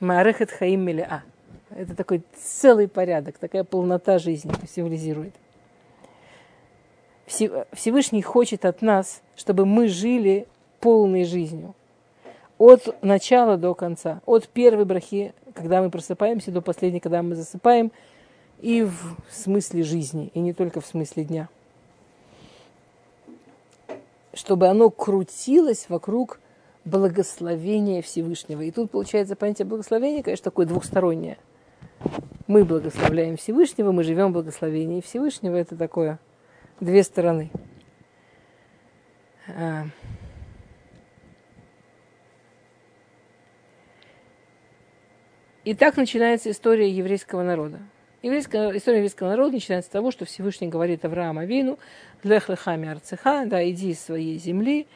маарехет хаим милиа. Это такой целый порядок, такая полнота жизни символизирует. Всевышний хочет от нас, чтобы мы жили полной жизнью. От начала до конца. От первой брахи, когда мы просыпаемся, до последней, когда мы засыпаем. И в смысле жизни, и не только в смысле дня. Чтобы оно крутилось вокруг благословения Всевышнего. И тут получается понятие благословения, конечно, такое двухстороннее. Мы благословляем Всевышнего, мы живем в благословении Всевышнего. Это такое две стороны. А. И так начинается история еврейского народа. Еврейская, история еврейского народа начинается с того, что Всевышний говорит Авраам Авину, «Лех лехами арцеха», да, иди из своей земли,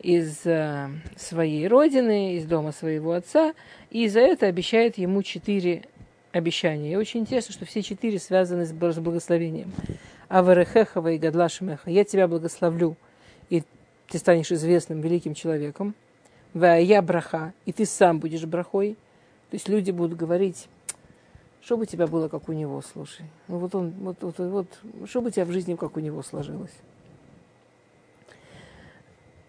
из э, своей родины, из дома своего отца, и за это обещает ему четыре обещания. И очень интересно, что все четыре связаны с благословением. Аварехехава и Гадлашемеха, я тебя благословлю, и ты станешь известным великим человеком. я браха, и ты сам будешь брахой. То есть люди будут говорить, что бы у тебя было, как у него, слушай. Ну вот он, вот, вот, вот, что бы у тебя в жизни, как у него сложилось.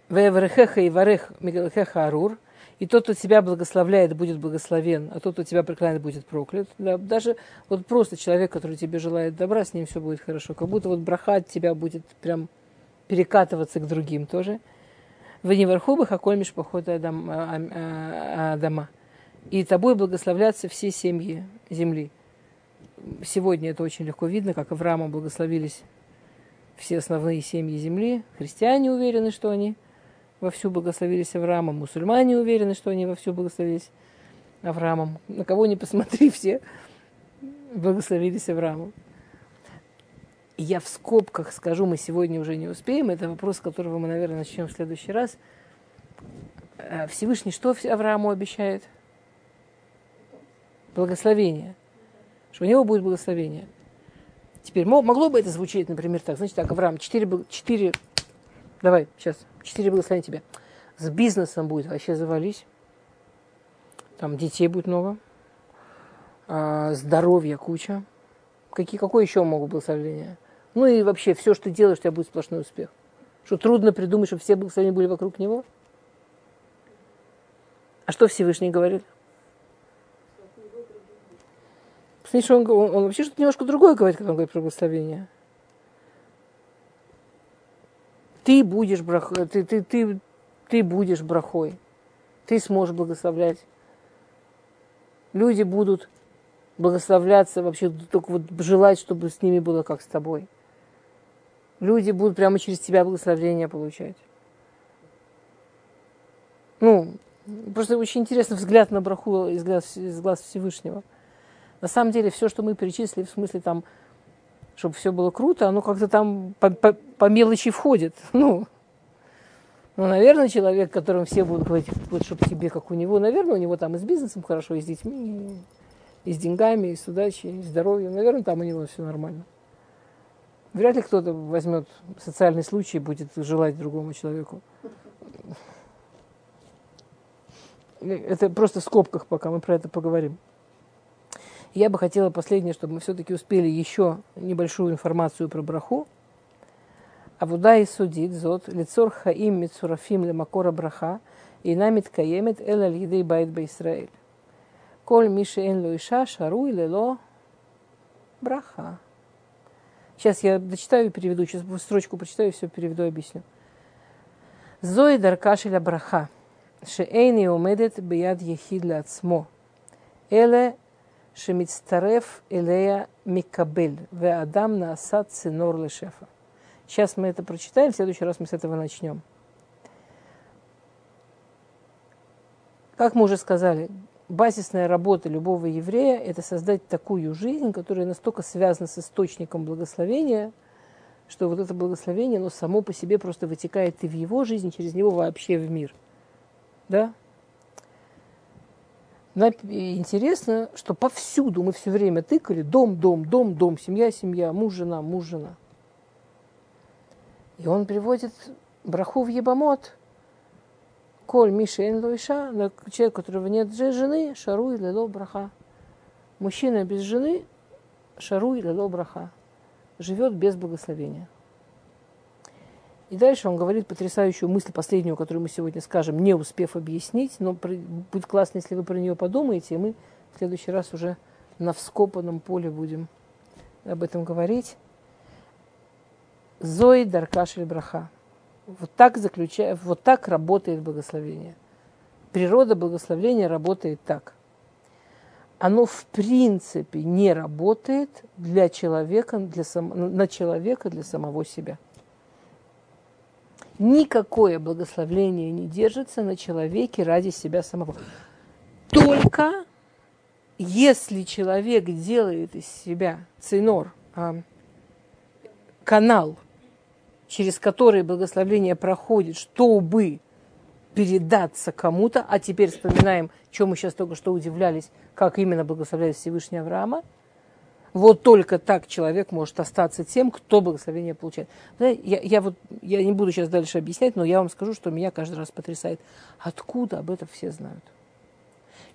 Веврехеха и варех мигалхеха арур – и тот, кто тебя благословляет, будет благословен, а тот, кто тебя проклинает, будет проклят. Да, даже вот просто человек, который тебе желает добра, с ним все будет хорошо. Как будто вот браха от тебя будет прям перекатываться к другим тоже. В неверхубах окольмишь похода Адама. И тобой благословлятся все семьи земли. Сегодня это очень легко видно, как Авраама благословились все основные семьи земли. Христиане уверены, что они – вовсю благословились Авраамом, мусульмане уверены, что они вовсю благословились Авраамом. На кого не посмотри, все благословились Авраамом. Я в скобках скажу, мы сегодня уже не успеем, это вопрос, которого мы, наверное, начнем в следующий раз. Э, Всевышний что Аврааму обещает? Благословение. Что у него будет благословение. Теперь могло бы это звучать, например, так. Значит, так, Авраам, четыре, четыре давай, сейчас, четыре благословения тебе. С бизнесом будет вообще завались. Там детей будет много. А, здоровья куча. Какие, какое еще могут благословения? Ну и вообще, все, что ты делаешь, у тебя будет сплошной успех. Что трудно придумать, чтобы все благословения были вокруг него? А что Всевышний говорит? Посмотрите, он, он, он вообще что-то немножко другое говорит, когда он говорит про благословение. ты будешь брахой, ты, ты, ты, ты будешь брахой. Ты сможешь благословлять. Люди будут благословляться, вообще только вот желать, чтобы с ними было как с тобой. Люди будут прямо через тебя благословение получать. Ну, просто очень интересный взгляд на браху из глаз, из глаз Всевышнего. На самом деле, все, что мы перечислили, в смысле там чтобы все было круто, оно как-то там по, по, по мелочи входит. Ну, ну, наверное, человек, которым все будут говорить, вот чтобы тебе, как у него, наверное, у него там и с бизнесом хорошо, и с детьми, и с деньгами, и с удачей, и с здоровьем. Наверное, там у него все нормально. Вряд ли кто-то возьмет социальный случай и будет желать другому человеку. Это просто в скобках, пока мы про это поговорим. Я бы хотела последнее, чтобы мы все-таки успели еще небольшую информацию про браху. Авуда и судит зот лицор хаим мицурафим лемакора браха и намит каемет эл аль едей байт Исраэль. Коль миши эн ло иша шару или ло браха. Сейчас я дочитаю и переведу, сейчас строчку прочитаю и все переведу и объясню. Зои даркашеля браха. Шеэйни умедет бияд ехид лацмо. Эле Шемицтареф Элея Микабель, Веадам Наасад Цинор Лешефа. Сейчас мы это прочитаем, в следующий раз мы с этого начнем. Как мы уже сказали, базисная работа любого еврея – это создать такую жизнь, которая настолько связана с источником благословения, что вот это благословение, оно само по себе просто вытекает и в его жизнь, через него вообще в мир. Да? Интересно, что повсюду мы все время тыкали дом, дом, дом, дом, семья, семья, муж, жена, муж, жена. И он приводит браху в ебамот. Коль Миша Энлуиша, человек, у которого нет жены, шаруй лело браха. Мужчина без жены, шаруй лело браха. Живет без благословения. И дальше он говорит потрясающую мысль, последнюю, которую мы сегодня скажем, не успев объяснить, но будет классно, если вы про нее подумаете, и мы в следующий раз уже на вскопанном поле будем об этом говорить. Зои Даркашель Браха. Вот так, заключая, вот так работает благословение. Природа благословения работает так. Оно в принципе не работает для человека, для сам, на человека для самого себя. Никакое благословление не держится на человеке ради себя самого. Только если человек делает из себя цинор, а, канал, через который благословление проходит, чтобы передаться кому-то, а теперь вспоминаем, чем мы сейчас только что удивлялись, как именно благословляет Всевышний Авраама, вот только так человек может остаться тем, кто благословение получает. Я, я, вот, я не буду сейчас дальше объяснять, но я вам скажу, что меня каждый раз потрясает. Откуда об этом все знают?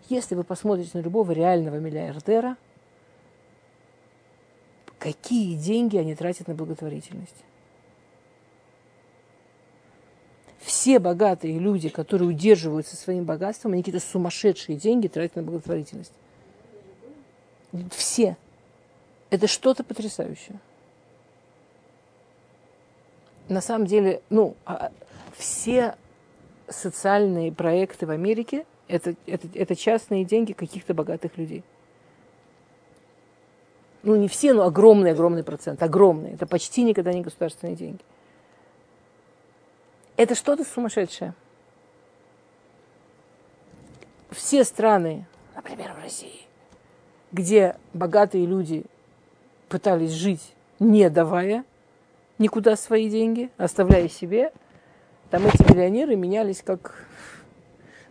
Если вы посмотрите на любого реального миллиардера, какие деньги они тратят на благотворительность? Все богатые люди, которые удерживаются своим богатством, они какие-то сумасшедшие деньги тратят на благотворительность. Все. Это что-то потрясающее. На самом деле, ну, а, все социальные проекты в Америке это, это, это частные деньги каких-то богатых людей. Ну, не все, но огромный-огромный процент. Огромный. Это почти никогда не государственные деньги. Это что-то сумасшедшее. Все страны, например, в России, где богатые люди пытались жить, не давая никуда свои деньги, оставляя себе. Там эти миллионеры менялись как,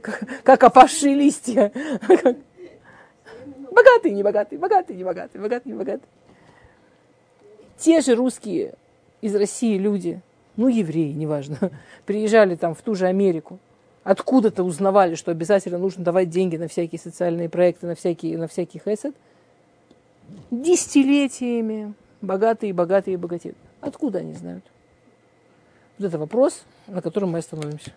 как, как опавшие листья. Богатые, не богатые, богатые, не богатые, богатые, не богатые. Те же русские из России люди, ну, евреи, неважно, приезжали там в ту же Америку, откуда-то узнавали, что обязательно нужно давать деньги на всякие социальные проекты, на всякие, на всякий хесед – десятилетиями богатые, богатые, богатеют. Откуда они знают? Вот это вопрос, на котором мы остановимся.